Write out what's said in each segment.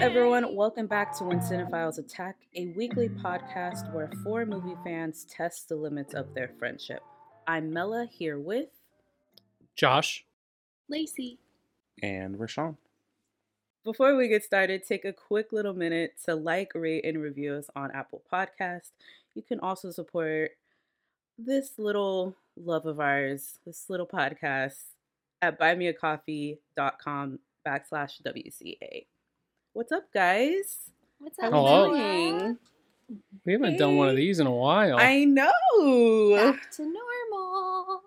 Everyone? Welcome back to When Cinephiles Attack, a weekly podcast where four movie fans test the limits of their friendship. I'm Mela here with. Josh. Lacey. and Rashawn. Before we get started, take a quick little minute to like, rate, and review us on Apple Podcast. You can also support this little love of ours, this little podcast, at buymeacoffee.com backslash WCA. What's up, guys? What's up? we Hello. doing? We haven't done one of these in a while. I know. Back to normal.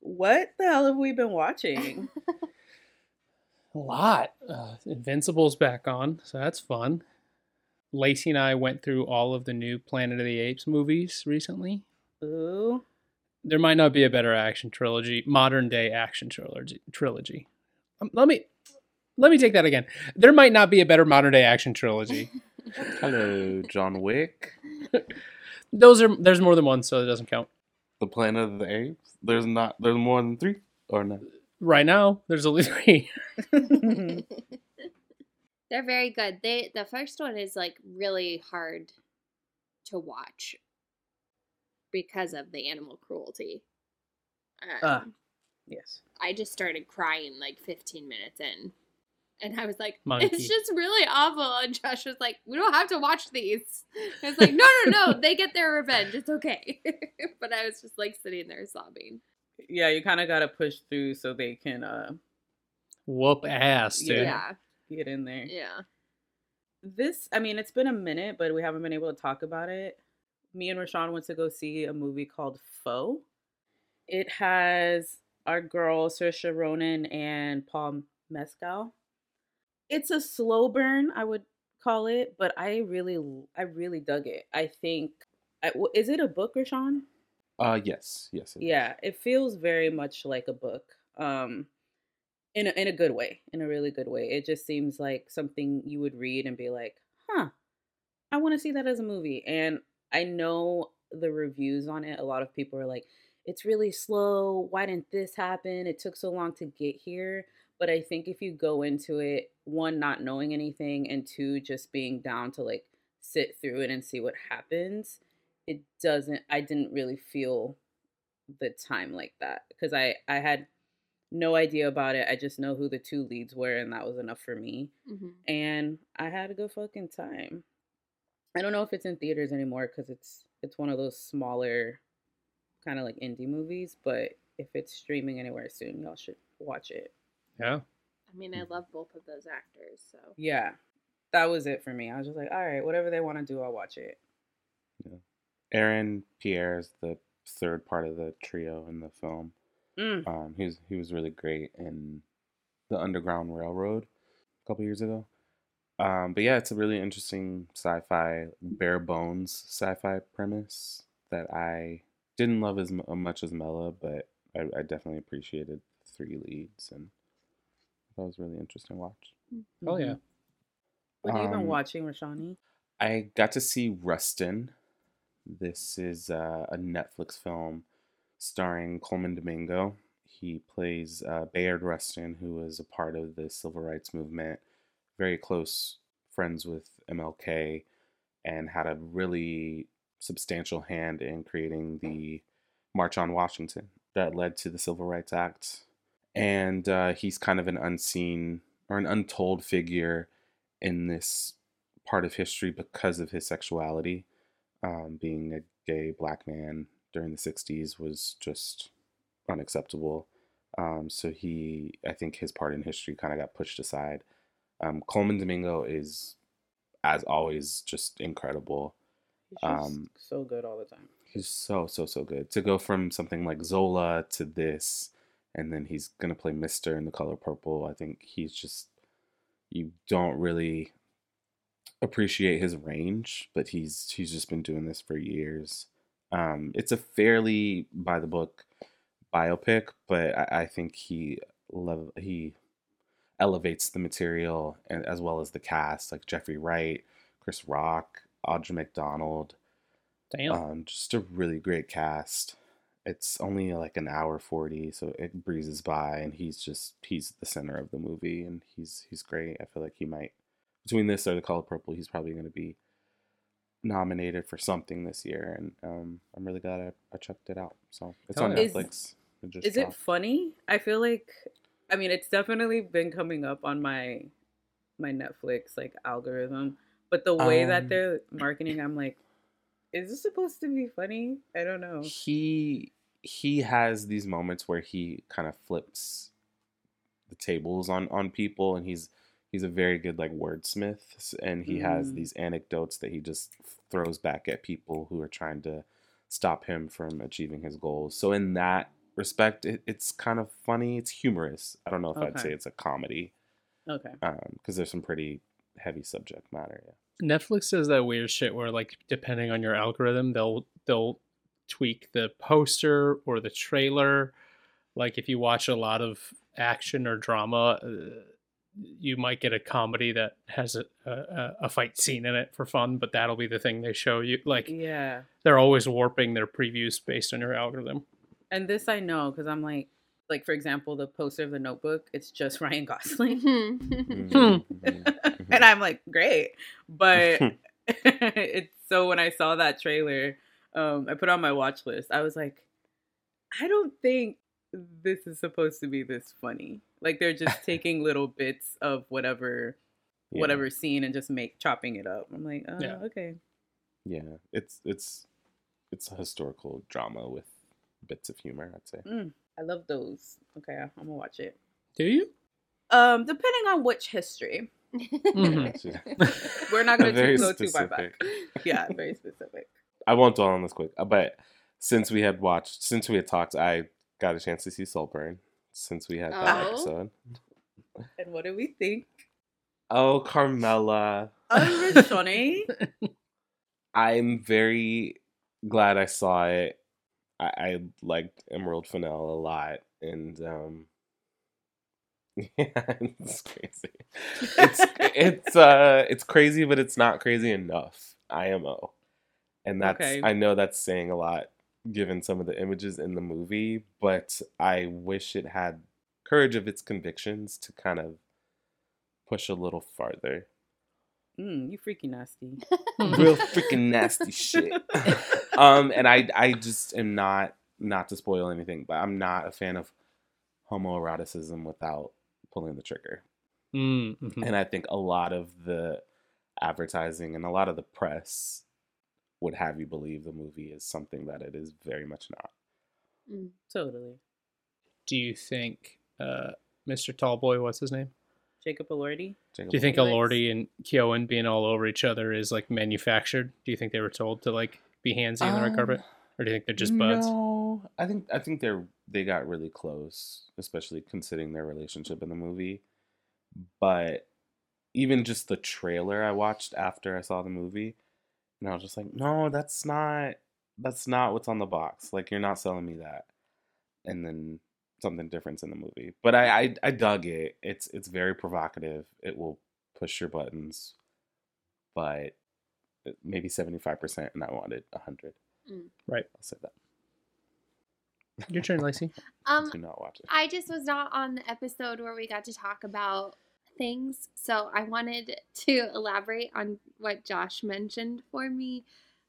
What the hell have we been watching? a lot. Uh, Invincible's back on, so that's fun. Lacey and I went through all of the new Planet of the Apes movies recently. Ooh. There might not be a better action trilogy, modern day action trilogy. Trilogy. Um, let me let me take that again. There might not be a better modern day action trilogy. Hello, John Wick. Those are there's more than one, so it doesn't count. The Planet of the Apes. There's not. There's more than three, or no? Right now, there's only three. They're very good. They the first one is like really hard to watch because of the animal cruelty. Um, Ah. yes. I just started crying like 15 minutes in. And I was like, Monkey. it's just really awful. And Josh was like, we don't have to watch these. I was like, no, no, no. They get their revenge. It's okay. but I was just like sitting there sobbing. Yeah, you kind of got to push through so they can uh Whoop ass, dude. Yeah. get in there. Yeah. This, I mean, it's been a minute, but we haven't been able to talk about it. Me and Rashawn went to go see a movie called Foe. It has our girl Saoirse Ronan and Paul Mescal. It's a slow burn, I would call it, but I really, I really dug it. I think, I, is it a book, Rashawn? Uh, yes, yes. it is. Yeah, it feels very much like a book. Um in a, in a good way, in a really good way. It just seems like something you would read and be like, "Huh. I want to see that as a movie." And I know the reviews on it, a lot of people are like, "It's really slow. Why didn't this happen? It took so long to get here." But I think if you go into it, one not knowing anything and two just being down to like sit through it and see what happens, it doesn't I didn't really feel the time like that because I I had no idea about it. I just know who the two leads were and that was enough for me. hmm And I had a good fucking time. I don't know if it's in theaters anymore cuz it's it's one of those smaller kind of like indie movies, but if it's streaming anywhere soon, y'all should watch it. Yeah. I mean, I love both of those actors. So Yeah. That was it for me. I was just like, "All right, whatever they want to do, I'll watch it." Yeah. Aaron Pierre is the third part of the trio in the film. Mm. Um, he was he was really great in the Underground Railroad a couple years ago. Um, but yeah, it's a really interesting sci-fi, bare bones sci-fi premise that I didn't love as mu- much as Mela, but I, I definitely appreciated the three leads, and that was really interesting watch. Oh yeah. Mhm. What have you been Um, watching, Rashani? I got to see Rustin. This is uh, a Netflix film starring Colman Domingo. He plays uh, Bayard Rustin, who was a part of the civil rights movement, very close friends with MLK, and had a really substantial hand in creating the March on Washington that led to the Civil Rights Act. And uh, he's kind of an unseen or an untold figure in this part of history because of his sexuality. Um, being a gay black man during the 60s was just unacceptable. Um, so he, I think his part in history kind of got pushed aside. Um, Colman Domingo is, as always, just incredible. He's just um, so good all the time. He's so, so, so good. To go from something like Zola to this, and then he's going to play Mister in The Color Purple, I think he's just, you don't really appreciate his range, but he's he's just been doing this for years. Um, it's a fairly by the book biopic, but I, I think he lev- he elevates the material and as well as the cast, like Jeffrey Wright, Chris Rock, Audra McDonald. Damn. Um, just a really great cast. It's only like an hour forty, so it breezes by, and he's just he's the center of the movie, and he's he's great. I feel like he might between this or The Color Purple, he's probably going to be nominated for something this year, and um, I'm really glad I, I checked it out. So it's on. Is- Netflix. It Is it funny? I feel like I mean it's definitely been coming up on my my Netflix like algorithm, but the way Um, that they're marketing, I'm like, is this supposed to be funny? I don't know. he he has these moments where he kind of flips the tables on on people and he's he's a very good like wordsmith and he has Mm. these anecdotes that he just throws back at people who are trying to stop him from achieving his goals so in that respect it, it's kind of funny it's humorous i don't know if i'd say it's a comedy Okay. because there's some pretty heavy subject matter yeah Netflix does that weird shit where like depending on your algorithm, they'll they'll tweak the poster or the trailer. Like if you watch a lot of action or drama, uh, you might get a comedy that has a, a a fight scene in it for fun, but that'll be the thing they show you. Like Yeah. they're always warping their previews based on your algorithm. And this I know because I'm like, like for example, the poster of the Notebook, it's just Ryan Gosling, Hmm. and I'm like, great, but it's so when I saw that trailer, um, I put on my watch list. I was like, I don't think this is supposed to be this funny. Like they're just taking little bits of whatever Yeah. whatever scene and just make chopping it up. I'm like, oh, Yeah. okay. Yeah, it's it's it's a historical drama with bits of humor. I'd say. Mm, I love those. Okay, I'm gonna watch it. Do you? Um, depending on which history. Mhm. We're not gonna go too far back. Yeah, very specific. I won't dwell on this quick, uh, but since we had watched, since we had talked, I got a chance to see Saltburn. Since we had that Oh. episode. And what do we think? Oh, Carmela! Originally, I'm very glad I saw it. I, I liked Emerald Fennell a lot, and um, yeah, it's crazy. It's it's uh it's crazy, but it's not crazy enough. IMO, and that's Okay. I know that's saying a lot given some of the images in the movie, but I wish it had courage of its convictions to kind of push a little farther. mm, you freaky nasty. Real freaking nasty shit. um, and I I just am not not to spoil anything, but I'm not a fan of homoeroticism without pulling the trigger. Mm, mhm. And I think a lot of the advertising and a lot of the press would have you believe the movie is something that it is very much not. Totally. Do you think uh, Mr. Tallboy, what's his name? Jacob Elordi. Jacob Do you think Likes- Elordi and Keoghan being all over each other is like manufactured? Do you think they were told to like be handsy on the red carpet, Um, or do you think they're just buds? No, I think I think they're they got really close, especially considering their relationship in the movie. But even just the trailer I watched after I saw the movie, and I was just like, no, that's not that's not what's on the box. Like you're not selling me that. And then something different's in the movie. But I I, I dug it. It's it's very provocative. It will push your buttons, but maybe seventy five percent, and I wanted hundred. Mm. Right. I'll say that. Your turn, Lacey. Um, Do not watch it. I just was not on the episode where we got to talk about things, so I wanted to elaborate on what Josh mentioned for me.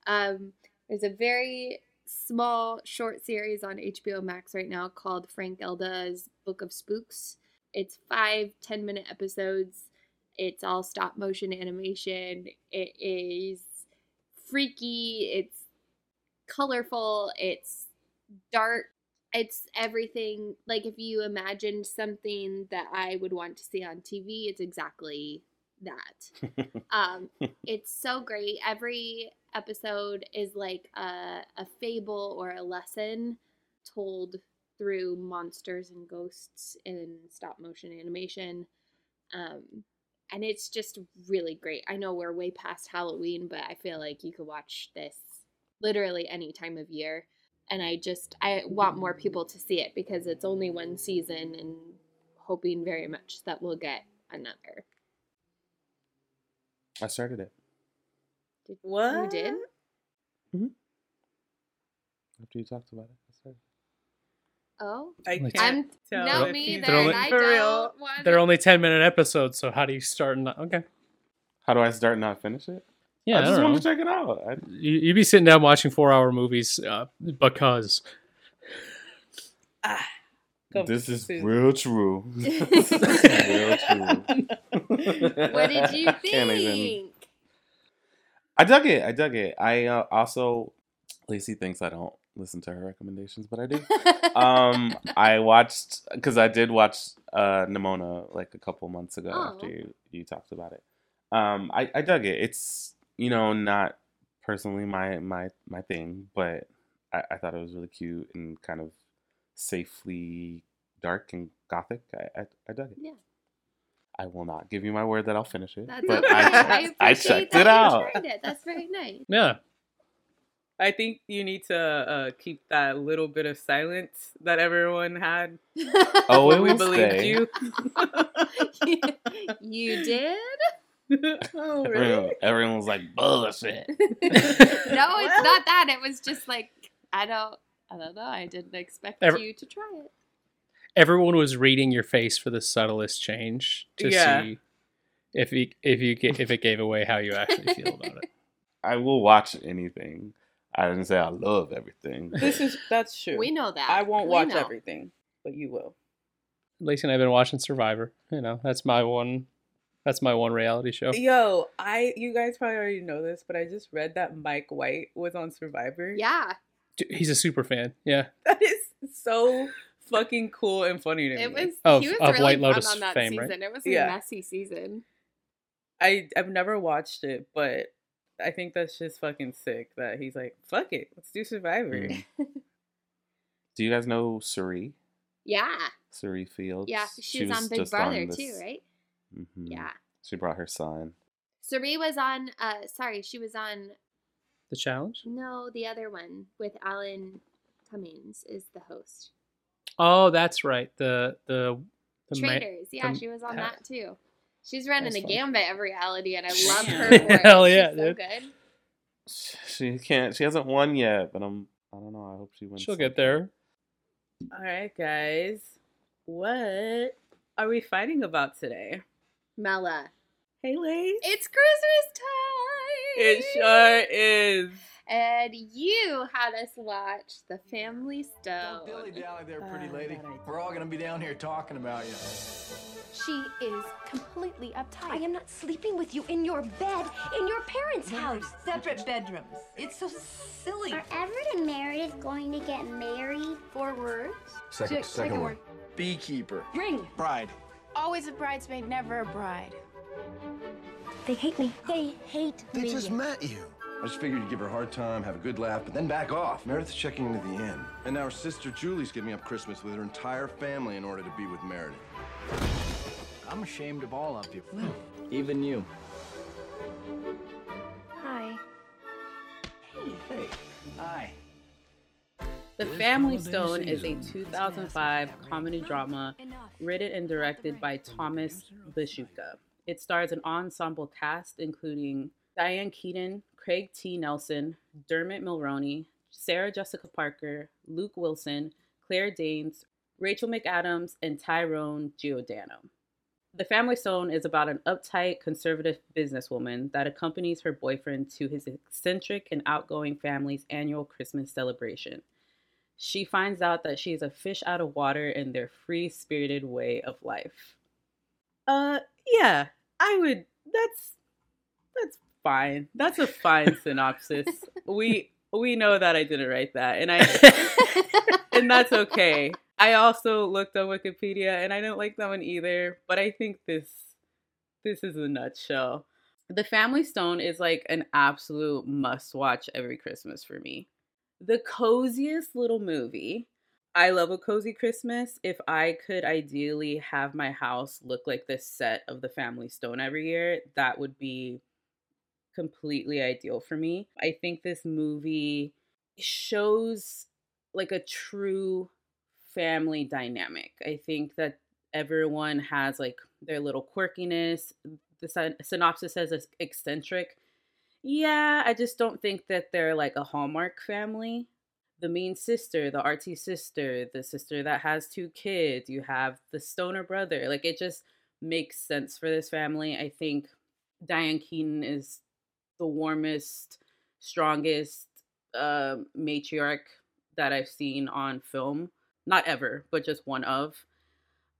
Um, there's a very small short series on HBO Max right now called Frankelda's Book of Spooks. It's five 10 minute episodes. It's all stop motion animation. It is freaky. It's colorful. It's dark it's everything like if you imagined something that I would want to see on TV, it's exactly that. um it's so great. Every episode is like a a fable or a lesson told through monsters and ghosts in stop motion animation. Um and it's just really great. I know we're way past Halloween, but I feel like you could watch this literally any time of year. And I just I want more people to see it because it's only one season and hoping very much that we'll get another. I started it Did, What? You did? Mm-hmm. after you talked about it. I started. Oh. I can't I'm tell no me he's either. Only- I don't want They're only 10 minute episodes, so how do you start and not? Okay. How do I start and not finish it? Yeah, I I, just don't want know. to check it out. I, You, you'd be sitting down watching four hour movies uh, because. Ah, this is soon. real true. this is real true. What did you I even- think? I dug it. I dug it. I uh, also, Lacey thinks I don't listen to her recommendations, but I do. um, I watched because I did watch uh Nimona like a couple months ago Oh. after you, you talked about it. Um, I, I dug it. It's you know not personally my my my thing, but I, I thought it was really cute and kind of safely dark and gothic. I I, I dug it. Yeah. I will not give you my word that I'll finish it, That's but okay. I, I, I checked that it out. it. That's very nice. Yeah. I think you need to uh, keep that little bit of silence that everyone had Oh, when it we will believed stay. you. you did? oh, Everyone, everyone was like bullshit. No, it's not that. It was just like I don't I don't know. I didn't expect Every- you to try it. Everyone was reading your face for the subtlest change to Yeah. see if you if you if it gave away how you actually feel about it. I will watch anything. I didn't say I love everything. This is that's true. We know that. I won't We watch know. everything, but you will. Lacey and I've been watching Survivor. You know, that's my one. That's my one reality show. Yo, I you guys probably already know this, but I just read that Mike White was on Survivor. Yeah. Dude, He's a super fan. Yeah. That is so fucking cool and funny to me. It was Of- he was of really White fun Lotus on that fame, season. right? It was a Yeah. messy season. I I've never watched it, but I think that's just fucking sick that he's like, fuck it, let's do Survivor. Mm. Do you guys know Cirie? Yeah. Cirie Fields? Yeah. She, was, on Big just Brother this- too, right? Mhm. Yeah. She brought her son. Cirie was on uh sorry, she was on The challenge. no, the other one with Alan Cummings is the host. Oh, that's right. The the the ma- Traitors. Yeah, the- she was on yeah. that too. She's running That's the fun. gambit of reality and I love her Damn. for it. Hell She's yeah, so dude. good. She can't. She hasn't won yet, but I'm. I don't know. I hope she wins. she'll get there. All right, guys, what are we fighting about today? Mela. Hey, Lace. It's Christmas time. It sure is. And you had us watch The Family Stone. Don't dilly dally there, pretty Uh, lady. We're all gonna be down here talking about you. She is completely uptight. I am not sleeping with you in your bed in your parents' house. Separate bedrooms. It's so silly. Are Everett and Meredith going to get married? Four words. Second, Second second word. word. Beekeeper. Ring. Bride. Always a bridesmaid, never a bride. They hate me. They hate They me. They just met you. I just figured you'd give her a hard time, have a good laugh, but then back off. Meredith's checking into the inn. And now her sister Julie's giving up Christmas with her entire family in order to be with Meredith. I'm ashamed of all of you. Even you. Hi. Hey. Hey. Hi. The Family Stone is a 2005 comedy drama written and directed by Thomas Bezucha. It stars an ensemble cast including Diane Keaton, Craig T. Nelson, Dermot Mulroney, Sarah Jessica Parker, Luke Wilson, Claire Danes, Rachel McAdams, and Tyrone Giordano. The Family Stone is about an uptight, conservative businesswoman that accompanies her boyfriend to his eccentric and outgoing family's annual Christmas celebration. She finds out that she is a fish out of water in their free spirited way of life. Uh, yeah, I would. That's that's fine. That's a fine synopsis. We we know that I didn't write that, and I and that's okay. I also looked on Wikipedia, and I don't like that one either. But I think this this is a nutshell. The Family Stone is like an absolute must watch every Christmas for me. The coziest little movie. I love a cozy Christmas. If I could ideally have my house look like this set of the Family Stone every year, that would be completely ideal for me. I think this movie shows like a true family dynamic. I think that everyone has like their little quirkiness. The syn- synopsis says it's eccentric. Yeah, I just don't think that they're like a Hallmark family. The mean sister, the artsy sister, the sister that has two kids, you have the stoner brother. Like it just makes sense for this family. I think Diane Keaton is the warmest, strongest uh, matriarch that I've seen on film. Not ever, but just one of.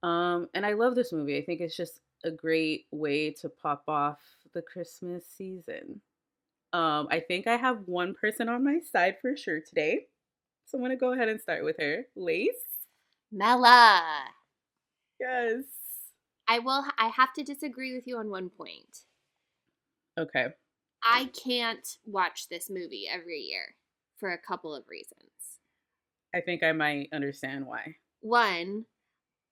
Um, and I love this movie. I think it's just a great way to pop off the Christmas season. Um, I think I have one person on my side for sure today. So I'm gonna go ahead and start with her. Lace. Mela. Yes. I will I have to disagree with you on one point. Okay. I can't watch this movie every year for a couple of reasons. I think I might understand why. One,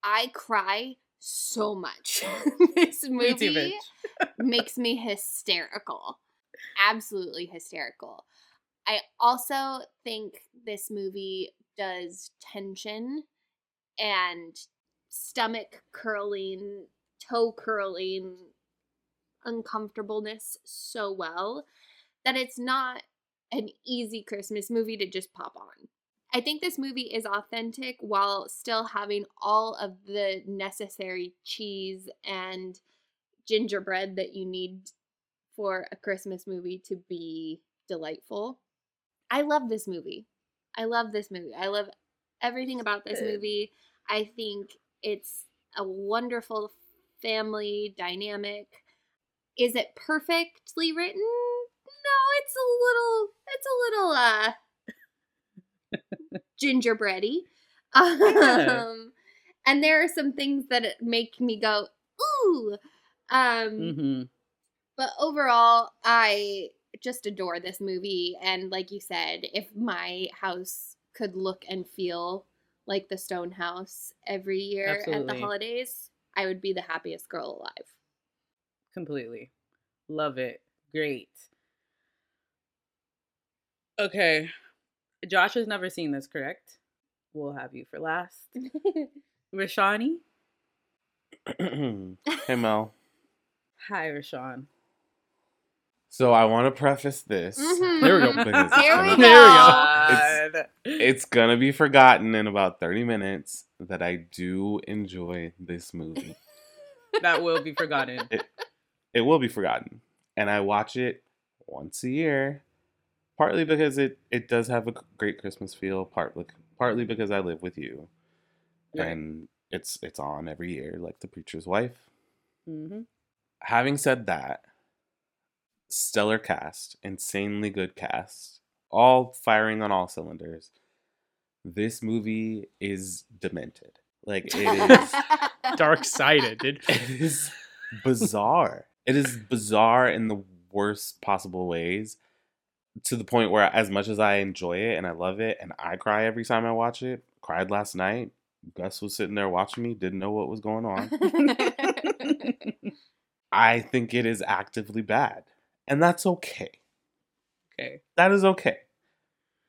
I cry so much. this Me too, movie makes me hysterical. Absolutely hysterical. I also think this movie does tension and stomach curling, toe curling uncomfortableness so well that it's not an easy Christmas movie to just pop on. I think this movie is authentic while still having all of the necessary cheese and gingerbread that you need for a Christmas movie to be delightful. I love this movie. I love this movie. I love everything about this movie. I think it's a wonderful family dynamic. Is it perfectly written? No, it's a little it's a little uh gingerbready. Yeah. Um and there are some things that make me go, ooh. Um Mm-hmm. But overall, I just adore this movie. And like you said, if my house could look and feel like the Stone House every year at the holidays, I would be the happiest girl alive. Completely. Love it. Great. Okay. Josh has never seen this, correct? We'll have you for last. Rashani? hey Mel. Hi, Rashawn. So I want to preface this. Mhm. There we go. Here we gonna- go. There we go. It's, it's gonna be forgotten in about 30 minutes that I do enjoy this movie. That will be forgotten. It will be forgotten. And I watch it once a year, partly because it, it does have a great Christmas feel, partly partly because I live with you. Right. And it's it's on every year, like the preacher's wife. hmm having said that, stellar cast, insanely good cast, all firing on all cylinders. This movie is demented. Like it is Dark sided, it is bizarre. It is bizarre in the worst possible ways. To the point where as much as I enjoy it and I love it and I cry every time I watch it, cried last night. Gus was sitting there watching me, didn't know what was going on. I think it is actively bad. And that's okay. okay. That is okay.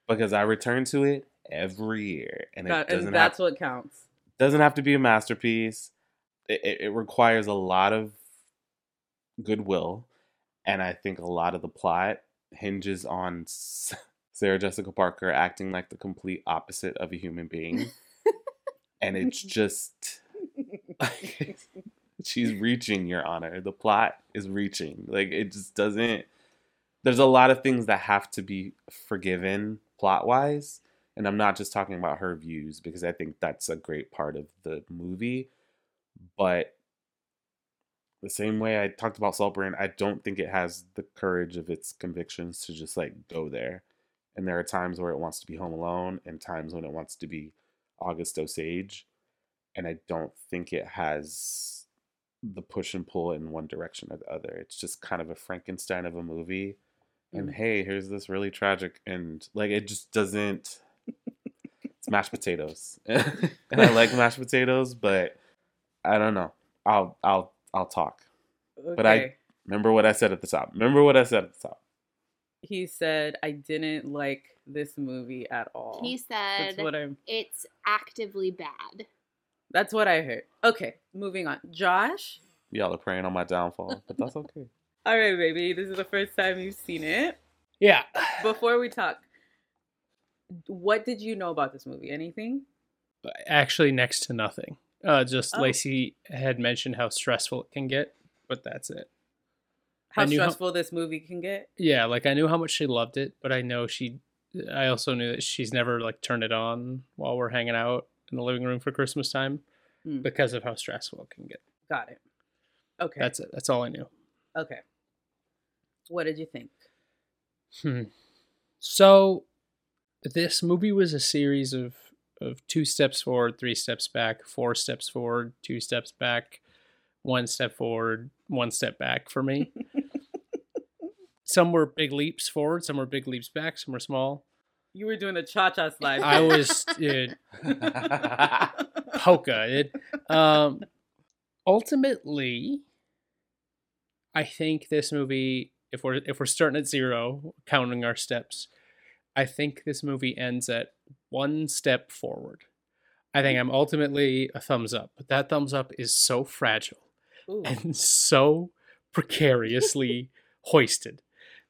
Because I return to it every year. And it That, doesn't and that's have, what counts. doesn't have to be a masterpiece. It, it, it requires a lot of goodwill. And I think a lot of the plot hinges on Sarah Jessica Parker acting like the complete opposite of a human being. and it's just she's reaching your honor. The plot is reaching. Like it just doesn't there's a lot of things that have to be forgiven plot wise and i'm not just talking about her views because i think that's a great part of the movie. But the same way i talked about saltburn i don't think it has the courage of its convictions to just like go there. And there are times where it wants to be home alone and times when it wants to be august osage. And I don't think it has the push and pull in one direction or the other. It's just kind of a Frankenstein of a movie. And Mm. hey, here's this really tragic and like it just doesn't it's mashed potatoes, and I like mashed potatoes, but I don't know. I'll I'll I'll talk. But I remember what I said at the top. Remember what I said at the top. He said, I didn't like this movie at all. He That's said what I'm. it's actively bad. That's what I heard. Okay, moving on. Josh. Y'all are praying on my downfall, but that's okay. All right, baby. This is the first time you've seen it. Yeah. Before we talk, what did you know about this movie? Anything? Actually, next to nothing. Uh, just Oh. Lacey had mentioned how stressful it can get, but that's it. How I knew how- stressful this movie can get? Yeah, like I knew how much she loved it, but I know she. I also knew that she's never like turned it on while we're hanging out in the living room for Christmas time Hmm. because of how stressful it can get. Got it. Okay. That's it. That's all I knew. okay. What did you think? Hmm. So, this movie was a series of of two steps forward, three steps back, four steps forward, two steps back, one step forward, one step back for me. some were big leaps forward, some were big leaps back, some were small. You were doing the cha cha slide. I was uh, polka. It um, ultimately, I think this movie, if we're if we're starting at zero, counting our steps, I think this movie ends at one step forward. I think I'm ultimately a thumbs up, but that thumbs up is so fragile Ooh. and so precariously hoisted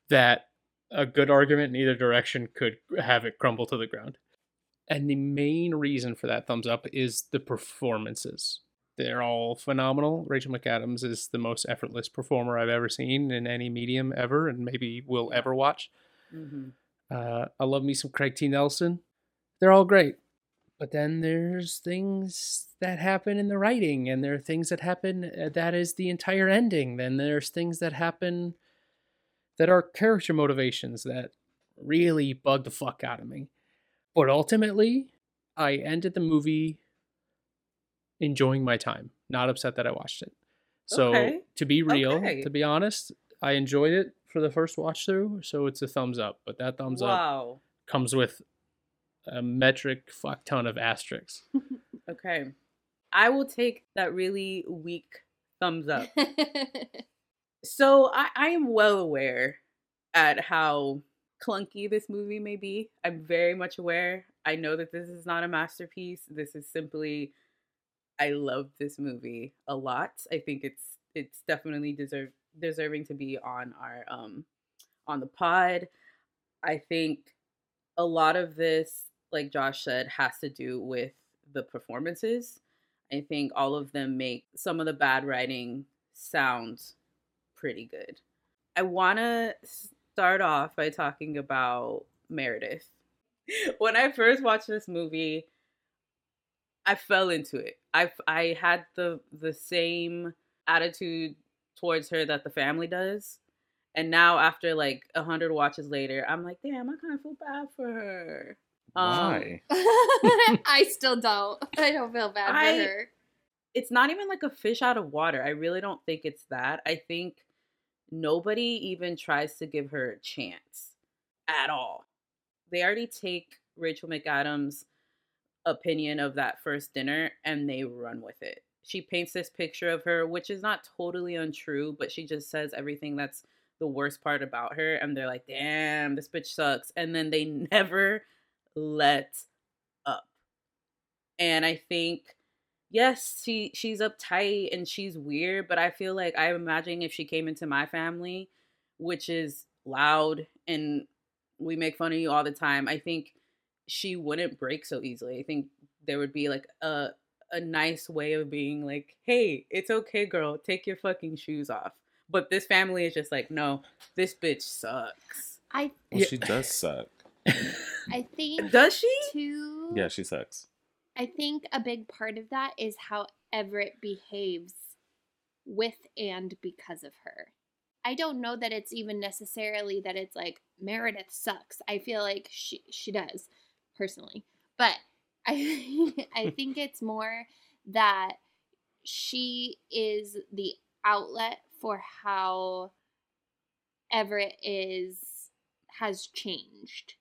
that a good argument in either direction could have it crumble to the ground. And the main reason for that thumbs up is the performances. They're all phenomenal. Rachel McAdams is the most effortless performer I've ever seen in any medium ever, and maybe will ever watch. Mhm. Uh, I love me some Craig T. Nelson. They're all great. But then there's things that happen in the writing, and there are things that happen uh, that is the entire ending. Then there's things that happen that are character motivations that really bug the fuck out of me. But ultimately, I ended the movie enjoying my time, not upset that I watched it. So, Okay. to be real, Okay. to be honest, I enjoyed it for the first watch through, so it's a thumbs up. But that thumbs up comes with a metric fuck ton of asterisks. Okay. I will take that really weak thumbs up. so I, I am well aware at how clunky this movie may be. I'm very much aware. I know that this is not a masterpiece. This is simply I love this movie a lot. I think it's it's definitely deserve deserving to be on our um on the pod. I think a lot of this, like Josh said, has to do with the performances. I think all of them make some of the bad writing sound pretty good. I want to start off by talking about Meredith. When I first watched this movie, I fell into it. I I had the the same attitude towards her that the family does. And now after like a hundred watches later, I'm like, damn, I kind of feel bad for her. Um, Why? I still don't. I don't feel bad I- for her. it's not even like a fish out of water. I really don't think it's that. I think nobody even tries to give her a chance at all. They already take Rachel McAdams' opinion of that first dinner and they run with it. She paints this picture of her, which is not totally untrue, but she just says everything that's the worst part about her. And they're like, damn, this bitch sucks. And then they never let up. And I think yes, she she's uptight and she's weird, but I feel like I imagine if she came into my family, which is loud and we make fun of you all the time, I think she wouldn't break so easily. I think there would be like a a nice way of being like, "Hey, it's okay, girl. Take your fucking shoes off." But this family is just like, "No, this bitch sucks." I Well, she does suck. I think Does she? too. Yeah, she sucks. I think a big part of that is how Everett behaves with and because of her. I don't know that it's even necessarily that it's like Meredith sucks. I feel like she she does personally. But I I think it's more that she is the outlet for how Everett is has changed.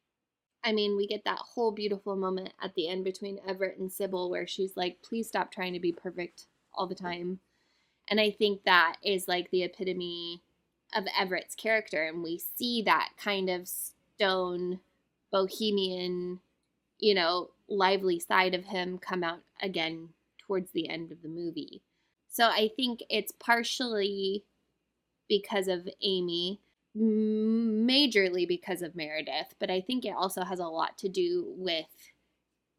I mean, we get that whole beautiful moment at the end between Everett and Sybil where she's like, please stop trying to be perfect all the time. And I think that is like the epitome of Everett's character. And we see that kind of stone, bohemian, you know, lively side of him come out again towards the end of the movie. So I think it's partially because of Amy, majorly because of Meredith, but I think it also has a lot to do with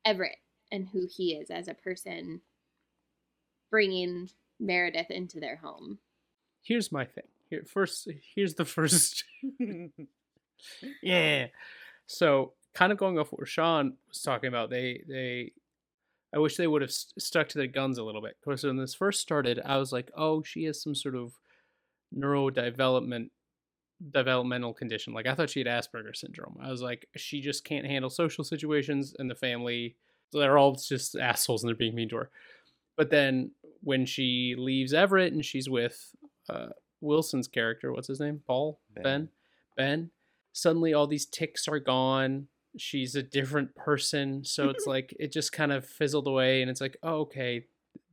Everett and who he is as a person, bringing Meredith into their home. Here's my thing. Here first. Here's the first. yeah. So kind of going off what Sean was talking about, they they. I wish they would have st- stuck to their guns a little bit. Because when this first started, I was like, "Oh, she has some sort of neurodevelopment developmental condition. Like I thought she had Asperger's syndrome. I was like, she just can't handle social situations and the family. So they're all just assholes and they're being mean to her. But then when she leaves Everett and she's with uh, Wilson's character, what's his name? Paul? Ben. ben. Ben. Suddenly all these ticks are gone. She's a different person. So it's like it just kind of fizzled away and it's like, oh, okay,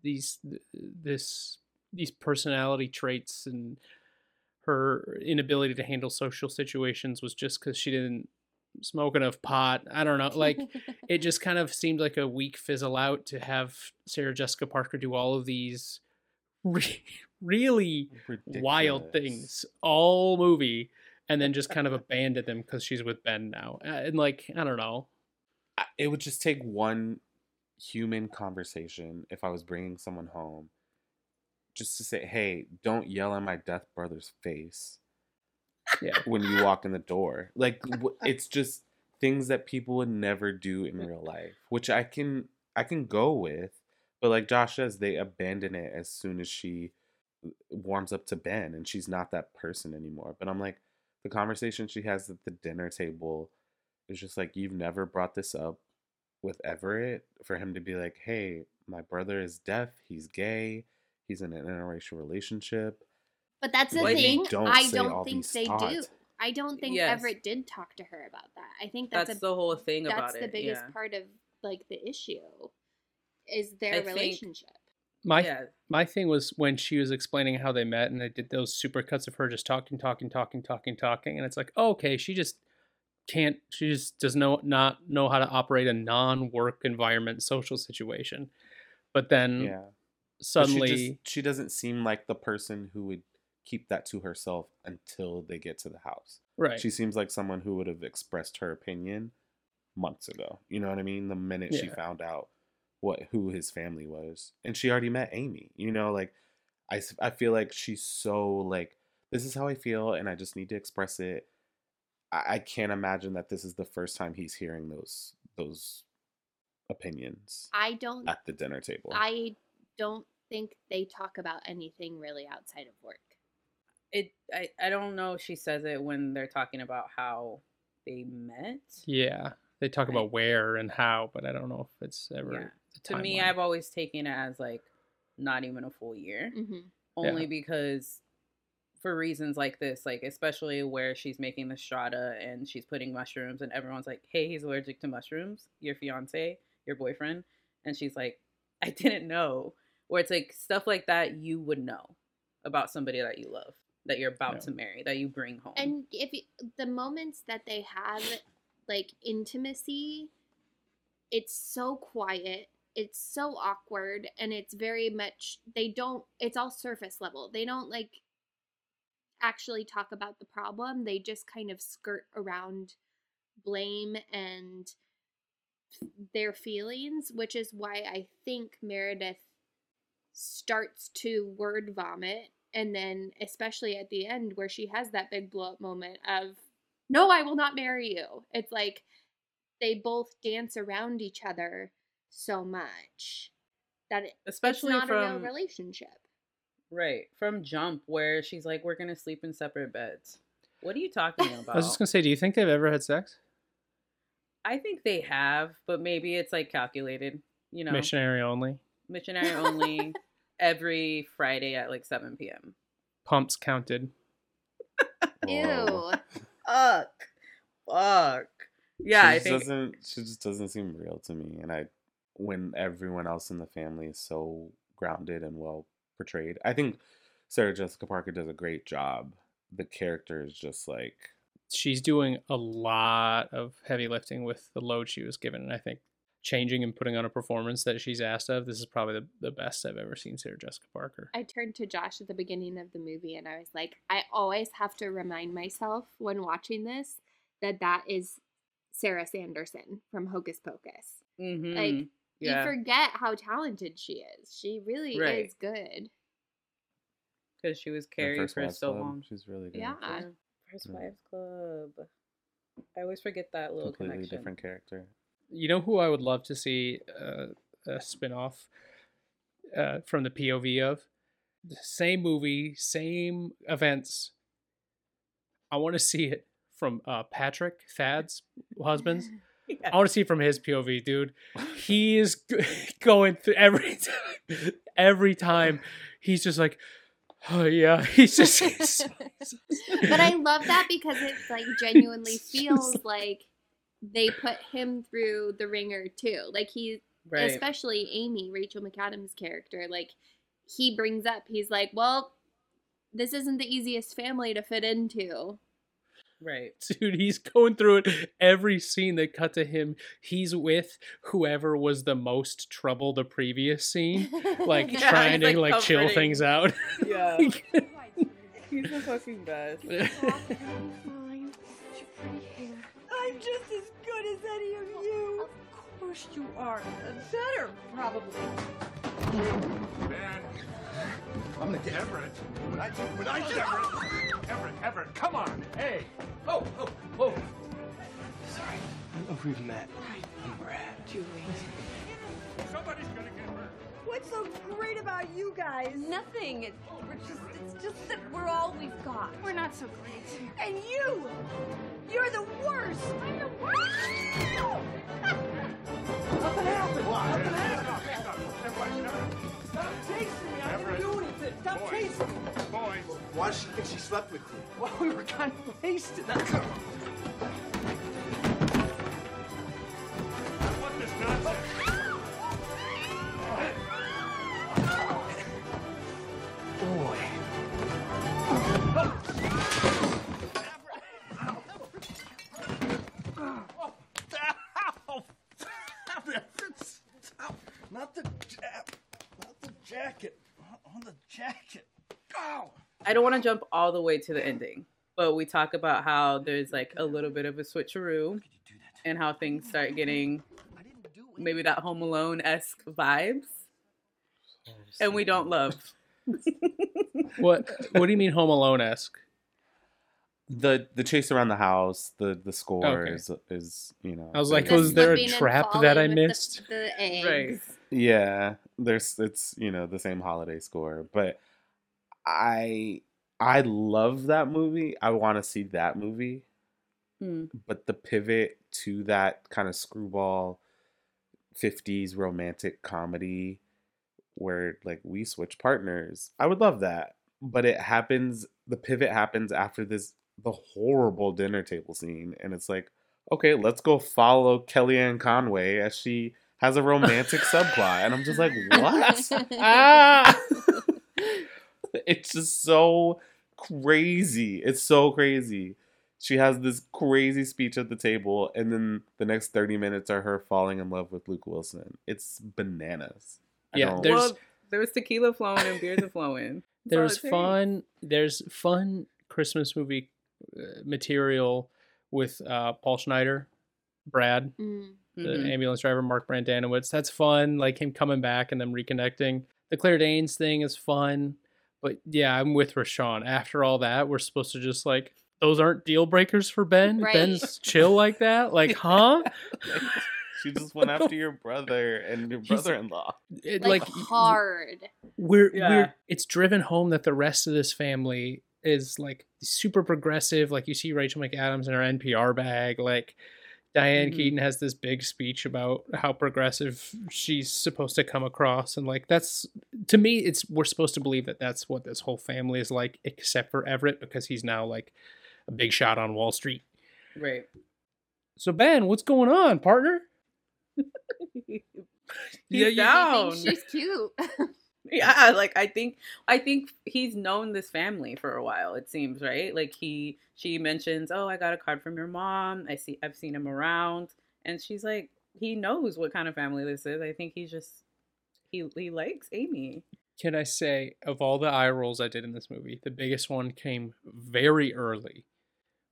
these this these personality traits and her inability to handle social situations was just because she didn't smoke enough pot. I don't know. Like it just kind of seemed like a weak fizzle out to have Sarah Jessica Parker do all of these re- really Ridiculous. wild things all movie and then just kind of abandon them because she's with Ben now. Uh, And like, I don't know. It would just take one human conversation if I was bringing someone home just to say, hey, don't yell in my death brother's face Yeah. when you walk in the door. Like, it's just things that people would never do in real life, which I can I can go with. But like Josh says, they abandon it as soon as she warms up to Ben, and she's not that person anymore. But I'm like, the conversation she has at the dinner table is just like, you've never brought this up with Everett for him to be like, hey, my brother is deaf, he's gay, he's in an interracial relationship. But that's the Why thing. don't I don't think these they do. I don't think Yes. Everett did talk to her about that. I think that's, That's a, the whole thing about it. that's the biggest yeah. part of like the issue is their I think- relationship. My Yeah. my thing was when she was explaining how they met and they did those super cuts of her just talking, talking, talking, talking, talking, and it's like, oh, okay, she just can't she just does no not know how to operate a non-work environment social situation. But then Yeah. But suddenly she, just, she doesn't seem like the person who would keep that to herself until they get to the house. Right. She seems like someone who would have expressed her opinion months ago. You know what I mean? The minute she found out what who his family was, and she already met Amy. You know, like I I feel like she's so like this is how I feel, and I just need to express it. I, I can't imagine that this is the first time he's hearing those those opinions I don't at the dinner table. I don't think they talk about anything really outside of work. It I, I don't know if she says it when they're talking about how they met. yeah, they talk about where and how, but I don't know if it's ever Yeah. the To me. I've always taken it as like not even a full year. Mm-hmm. Only Yeah. because for reasons like this, like especially where she's making the strata and she's putting mushrooms and everyone's like, Hey, he's allergic to mushrooms, your fiance, your boyfriend. And she's like, I didn't know. Where it's like stuff like that you would know about somebody that you love, that you're about Yeah. to marry, that you bring home. And if you, the moments that they have like intimacy, it's so quiet, it's so awkward, and it's very much they don't. It's all surface level. They don't like actually talk about the problem. They just kind of skirt around blame and their feelings, which is why I think Meredith starts to word vomit and then especially at the end where she has that big blow up moment of no i will not marry you it's like they both dance around each other so much that it, Especially it's not a real from- relationship right. From jump where she's like, We're gonna sleep in separate beds. What are you talking about? I was just gonna say, do you think they've ever had sex? I think they have, but maybe it's like calculated, you know. Missionary only. Missionary only every Friday at like 7 p.m. Pumps counted. ew Fuck. Fuck. Yeah, she I think doesn't. She just doesn't seem real to me, and I, when everyone else in the family is so grounded and well portrayed, I think Sarah Jessica Parker does a great job. The character is just like she's doing a lot of heavy lifting with the load she was given, and I think changing and putting on a performance that she's asked of, this is probably the, the best I've ever seen Sarah Jessica Parker. I turned to Josh at the beginning of the movie and I was like, I always have to remind myself when watching this that that is Sarah Sanderson from Hocus Pocus. Mhm. Like, yeah, you forget how talented she is. She really Right. is good. because she was in Carrie for so Club, long. She's really good. Yeah. First Yeah. Wives Club. I always forget that little Completely connection. different character. You know who I would love to see uh, a spin off uh, from the POV of? The same movie, same events. I want to see it from uh, Patrick, Thad's husband. Yeah. I want to see from his POV, dude. He is going through every time. Every time, he's just like, oh yeah. He's just. he's- but I love that because it like genuinely feels like they put him through the ringer too. Like he Right. especially Amy, Rachel McAdams' character, like he brings up, he's like, Well, this isn't the easiest family to fit into. Right. Dude, he's going through it every scene they cut to him. He's with whoever was the most trouble the previous scene, like Yeah, trying he's, to like, like chill things out. Yeah. He's the fucking best. I'm just as good as any of you. Of course you are. Better, probably. Man. I'm the Everett. When I, when I Everett. Oh! Everett, Everett, come on. Hey. Oh, oh, oh. Sorry. Oh, we've met. I'm Brad. Julie. Somebody's gonna get hurt. What's so great about you guys? Nothing. It, we're just, it's just that we're all we've got. We're not so great. And you! You're the worst! I'm the worst! Nothing happened. Nothing happened. Everett, Everett. Stop chasing me! I Everett. didn't do anything! Stop Boys. chasing me! Boys. Why does she think she slept with you? Well, we were kind of wasted. That's What don't want to jump all the way to the ending, but we talk about how there's like a little bit of a switcheroo and how things start getting maybe that Home Alone esque vibes, and we don't love. what What do you mean Home Alone esque? The the chase around the house, the the score Okay. is is you know. I was like, was there a trap that I falling with the- missed? The, eggs. Right. Yeah, there's it's you know the same holiday score, but I I love that movie. I want to see that movie, Hmm. but the pivot to that kind of screwball 50s romantic comedy where like we switch partners. I would love that. But it happens the pivot happens after this the horrible dinner table scene and it's like okay, let's go follow Kellyanne Conway as she has a romantic subplot and I'm just like what? ah! it's just so crazy. It's so crazy. She has this crazy speech at the table, and then the next 30 minutes are her falling in love with Luke Wilson. It's bananas. I Yeah, there's Well, there was tequila flowing and beers are flowing. That's all there's fun there's fun Christmas movie uh, material with uh, Paul Schneider, Brad, Mm. the Mhm. ambulance driver, Mark Brendanawicz. That's fun, like him coming back and them reconnecting. The Claire Danes thing is fun, but yeah, I'm with Rashawn. After all that, we're supposed to just like those aren't deal breakers for Ben. Right. Ben's chill like that, like huh? she just went after your brother and your brother-in-law. It, Like, like hard. we're Yeah. we're it's driven home that the rest of this family is like super progressive. Like you see Rachel McAdams in her NPR bag. Like Diane Mhm. Keaton has this big speech about how progressive she's supposed to come across, and like that's to me, it's we're supposed to believe that that's what this whole family is like, except for Everett because he's now like a big shot on Wall Street. Right. So Ben, what's going on, partner? He's Yeah, you- down. He she's cute. yeah, like I think I think he's known this family for a while. It seems right. Like he she mentions, "Oh, I got a card from your mom. I see. I've seen him around," and she's like, he knows what kind of family this is. I think he's just he he likes Amy. Can I say, of all the eye rolls I did in this movie, the biggest one came very early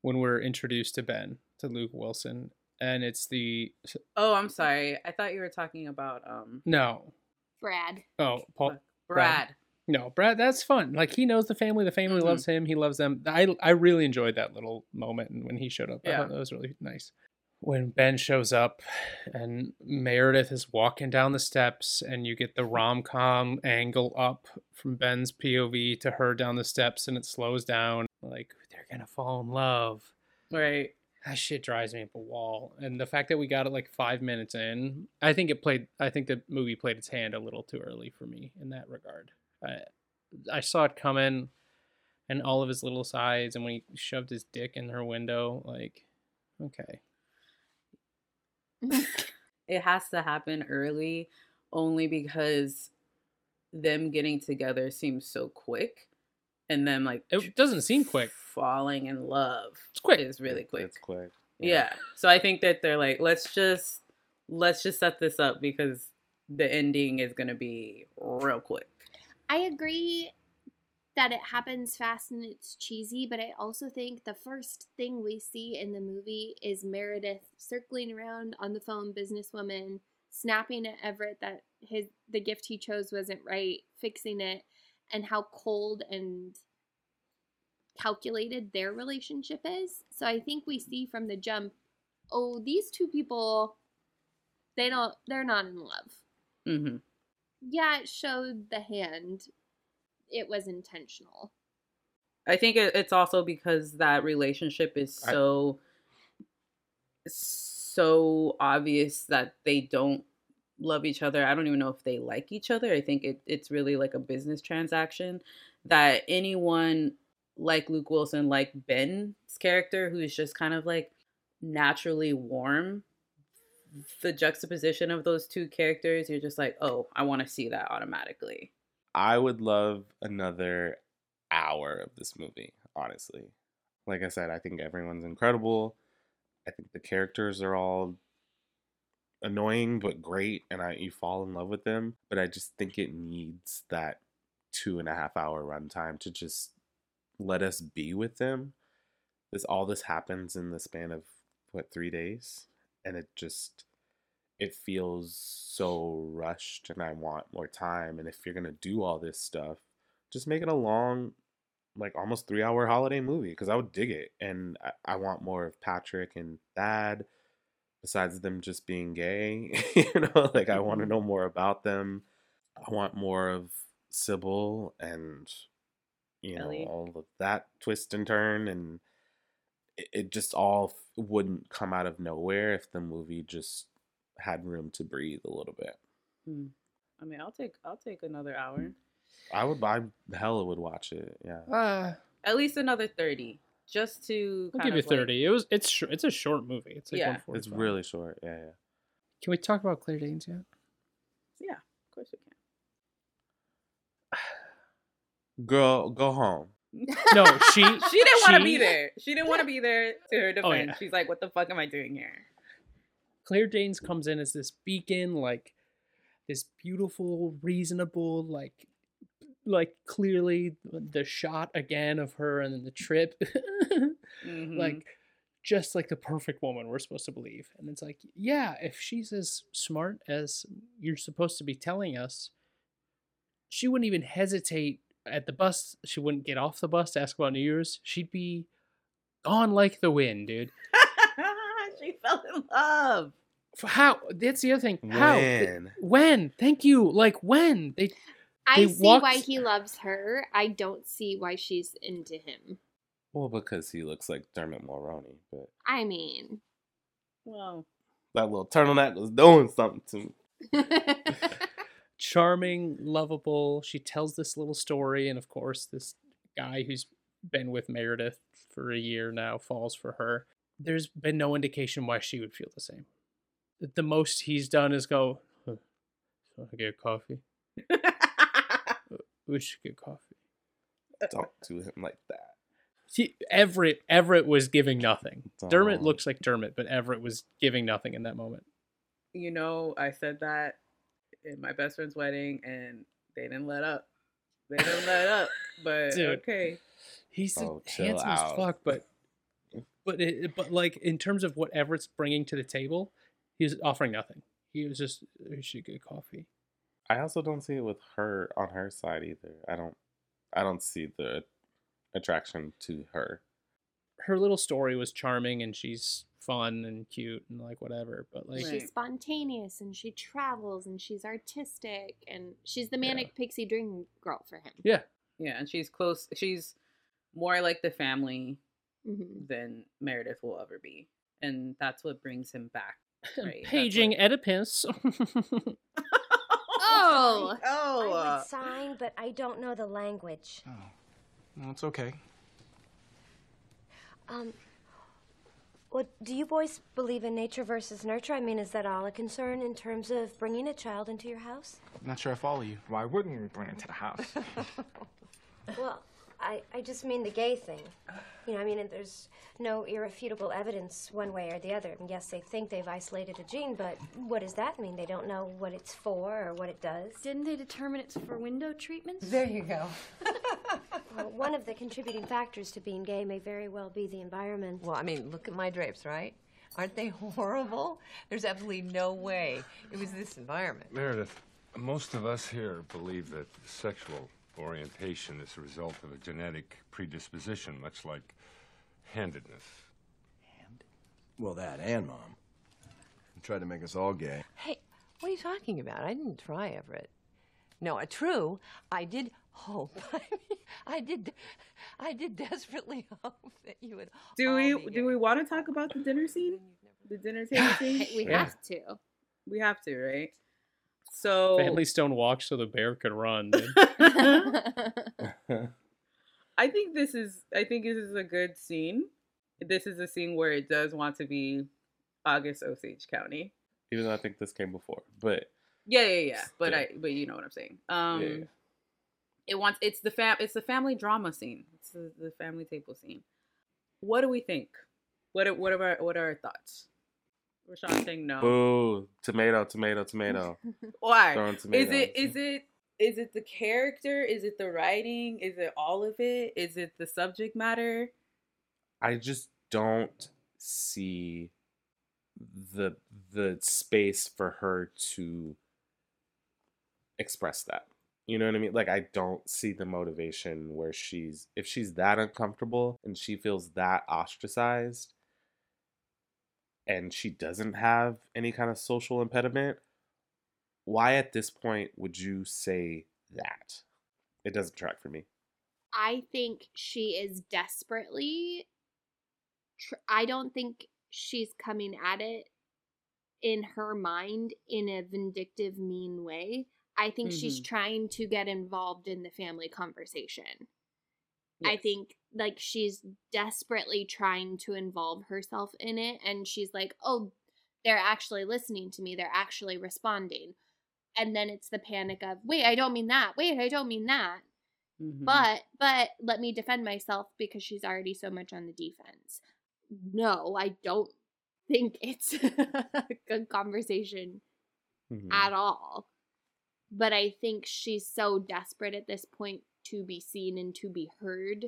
when we're introduced to Ben, to Luke Wilson. And it's the. Oh, I'm sorry. I thought you were talking about um No. Brad. Oh, Paul. Brad. No, Brad, that's fun. Like, he knows the family. The family Mhm. loves him. He loves them. I, I really enjoyed that little moment when he showed up. I Yeah. thought that was really nice. When Ben shows up and Meredith is walking down the steps, and you get the rom com angle up from Ben's POV to her down the steps, and it slows down. Like, they're going to fall in love. Right. That shit drives me up a wall. And the fact that we got it like five minutes in, I think it played, I think the movie played its hand a little too early for me in that regard. I, I saw it coming and all of his little sides, and when he shoved his dick in her window, like, okay. it has to happen early only because them getting together seems so quick and then like It doesn't seem quick. falling in love It's quick. It's really quick It's quick. yeah so i think that they're like let's just let's just set this up because the ending is going to be real quick I agree that it happens fast and it's cheesy, but I also think the first thing we see in the movie is Meredith circling around on the phone, businesswoman, snapping at Everett that his the gift he chose wasn't right, fixing it, and how cold and calculated their relationship is. So I think we see from the jump, oh, these two people they don't they're not in love mm-hmm. yeah, it showed the hand. It was intentional. I think it's also because that relationship is I- so so obvious that they don't love each other. I don't even know if they like each other. I think it, it's really like a business transaction that anyone like Luke Wilson, like Ben's character, who is just kind of like naturally warm, the juxtaposition of those two characters, you're just like, oh, I want to see that automatically. I would love another hour of this movie, honestly. Like I said, I think everyone's incredible. I think the characters are all annoying but great, and I you fall in love with them. But I just think it needs that two and a half hour runtime to just let us be with them. This all this happens in the span of what three days, and it just it feels so rushed and I want more time. And if you're gonna do all this stuff, just make it a long, like almost three hour holiday movie because I would dig it. And I, I want more of Patrick and Thad, besides them just being gay. you know, like I want to know more about them. I want more of Sybil and you know Ellie. all of that twist and turn and it, it just all f- wouldn't come out of nowhere if the movie just had room to breathe a little bit. Hmm. I mean, I'll take I'll take another hour. I would buy hella would watch it. Yeah. Uh, At least another 30 just to I'll kind give you of like- 30. It was, it's, sh- it's a short movie. It's like Yeah. 145. It's really short. Yeah, yeah. Can we talk about Claire Danes yet? yeah, of course we can. Girl, go home. No, she she didn't want to be there. She didn't want to be there to her defense. Oh, yeah. She's like, "What the fuck am I doing here?" Claire Danes comes in as this beacon, like this beautiful, reasonable, like like clearly the shot again of her and then the trip. Mhm. like just like the perfect woman we're supposed to believe. And it's like, yeah, if she's as smart as you're supposed to be telling us, she wouldn't even hesitate at the bus. She wouldn't get off the bus to ask about New Year's. She'd be gone like the wind, dude. she fell in love. How? That's the other thing. How? When? When? Thank you. Like when? They I They see why he loves her. I don't see why she's into him. Well, because he looks like Dermot Mulroney, but I mean, Well, that little turtleneck was doing something to me. charming, lovable. She tells this little story, and of course, this guy who's been with Meredith for a year now falls for her. there's been no indication why she would feel the same. The- The most he's done is go, huh, so I get coffee. Uh, we should get coffee. Don't do him like that. See, Everett Everett was giving nothing. Dermot Don't. looks like Dermot, but Everett was giving nothing in that moment. You know, I said that in my best friend's wedding, and they didn't let up. They didn't let up. But Dude. okay, He's Oh, chill handsome as fuck, but but it, but like in terms of what Everett's bringing to the table, he's offering nothing. He was just we should get coffee. I also don't see it with her on her side either. I don't I don't see the attraction to her. Her little story was charming, and she's fun and cute and like whatever. But like, She's spontaneous and she travels and she's artistic and she's the manic pixie dream girl for him. yeah, yeah, and she's close. She's more like the family Mhm. than Meredith will ever be, and that's what brings him back. Right? Paging what- Oedipus. Oh, Oh, I would sign, but I don't know the language. No, it's okay. Um, what do you boys believe in nature versus nurture? I mean, is that all a concern in terms of bringing a child into your house? I'm not sure I follow you. Why wouldn't we bring it to the house? Well, I, I just mean the gay thing. You know, I mean, there's no irrefutable evidence one way or the other. And yes, they think they've isolated a gene, but what does that mean? They don't know what it's for or what it does. Didn't they determine it's for window treatments? There you go. Well, one of the contributing factors to being gay may very well be the environment. Well, I mean, look at my drapes, right? Aren't they horrible? There's absolutely no way it was this environment. Meredith, most of us here believe that sexual orientation is a result of a genetic predisposition, much like handedness. Hand? Well, that and mom. They tried to make us all gay. Hey, what are you talking about? I didn't try Everett. No, uh, true. I did hope. I, mean, I did. I did desperately hope that you would. do we be do we want to talk about the dinner scene? The dinner table scene? we Yeah. have to. We have to, right? So Family Stone walked so the bear could run. I think this is I think this is a good scene. This is a scene where it does want to be August Osage County. Even though I think this came before. But Yeah, yeah, yeah. But Yeah. I but you know what I'm saying. Um Yeah, yeah. it wants it's the fam it's the family drama scene. It's the, the family table scene. What do we think? What are, what are our what are our thoughts? Rashawn saying no. boo. Tomato, tomato, tomato. Why? Throwing Is it is it is it the character? Is it the writing? Is it all of it? Is it the subject matter? I just don't see the the space for her to express that. You know what I mean? Like I don't see the motivation where she's if she's that uncomfortable and she feels that ostracized and she doesn't have any kind of social impediment, why at this point would you say that? It doesn't track for me. I think she is desperately. Tr- I don't think she's coming at it in her mind in a vindictive, mean way. I think she's Mhm. trying to get involved in the family conversation. I think like she's desperately trying to involve herself in it, and she's like, oh, they're actually listening to me, they're actually responding. And then it's the panic of, wait, I don't mean that. Wait, I don't mean that Mhm. but but let me defend myself because she's already so much on the defense no i don't think it's a good conversation Mhm. at all but i think she's so desperate at this point to be seen and to be heard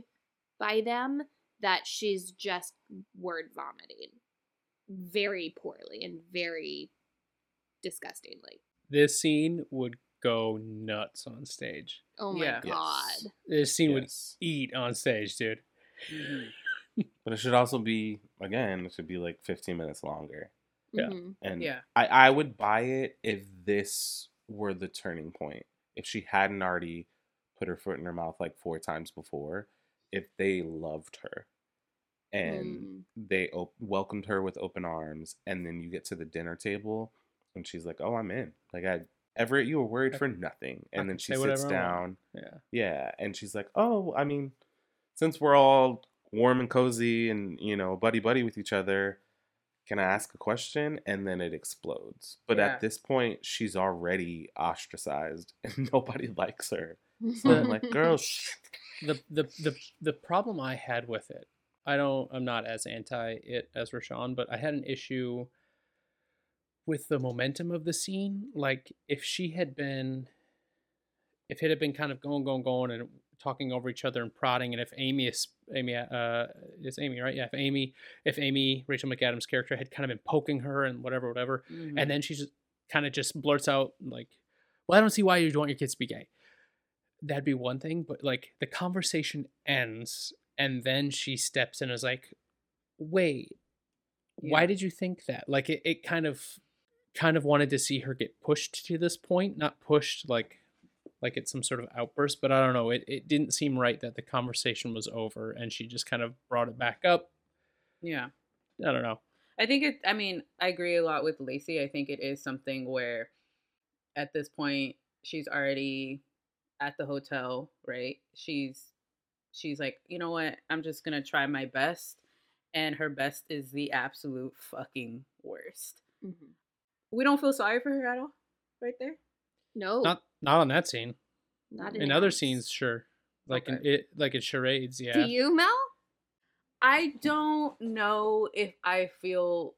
by them that she's just word vomiting very poorly and very disgustingly This scene would go nuts on stage. oh my Yeah. god This scene Yes. would eat on stage, dude. But it should also be again, it should be like 15 minutes longer. Yeah. Mhm. And Yeah. I, I would buy it if this were the turning point. If she hadn't already put her foot in her mouth like four times before, if they loved her and Mm. they op- welcomed her with open arms, and then you get to the dinner table and she's like, "Oh, I'm in." Like I, Everett, you were worried I- for nothing, I and then she sits down. Yeah. Yeah, and she's like, "Oh, I mean, since we're all warm and cozy and you know buddy buddy with each other can i ask a question and then it explodes but Yeah. at this point she's already ostracized and nobody likes her so i'm like girl sh- the the the the problem I had with it, I don't I'm not as anti it as Rashawn, but I had an issue with the momentum of the scene. Like if she had been if it had been kind of going, going, going and talking over each other and prodding, and if Amy is Amy uh is Amy, right? Yeah, if Amy if Amy, Rachel McAdams' character had kind of been poking her and whatever, whatever, Mhm. and then she just kind of just blurts out like, Well, I don't see why you want your kids to be gay that'd be one thing but like the conversation ends and then she steps in and is like wait why did you think that like it, it kind of kind of wanted to see her get pushed to this point not pushed like like it's some sort of outburst but i don't know it, it didn't seem right that the conversation was over and she just kind of brought it back up Yeah. i don't know I think it. I mean, I agree a lot with Lacey. I think it is something where, at this point, she's already at the hotel, right? She's, she's like, you know what? I'm just gonna try my best, and her best is the absolute fucking worst. Mm-hmm. We don't feel sorry for her at all, right there. No, not not on that scene not in other scenes sure like in it like in charades yeah Do you, Mel? I don't know if I feel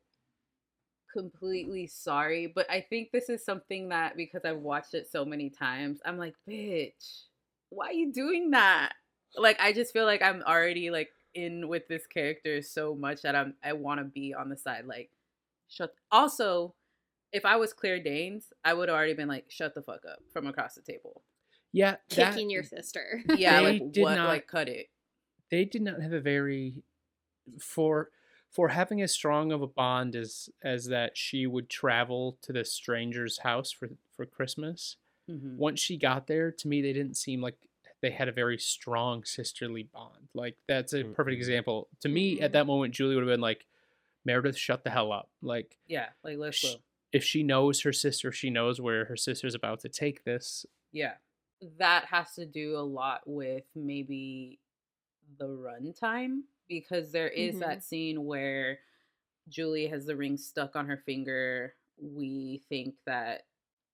completely sorry, but I think this is something that because I've watched it so many times, I'm like, bitch, why are you doing that? Like I just feel like I'm already like in with this character so much that I'm I want to be on the side like shut also if I was Claire Danes, I would have already been like shut the fuck up from across the table. yeah that- Kicking your sister. Yeah, They like did what not- like cut it. they did not have a very for for having as strong of a bond as as that she would travel to this stranger's house for for Christmas. Mhm. Once she got there, to me they didn't seem like they had a very strong sisterly bond. Like that's a perfect example. To me, at that moment, Julie would have been like, "Meredith, shut the hell up!" Like Yeah, like let's sh- go. if she knows her sister, she knows where her sister's about to take this. Yeah. That has to do a lot with maybe the runtime because there is Mhm. that scene where Julie has the ring stuck on her finger. We think that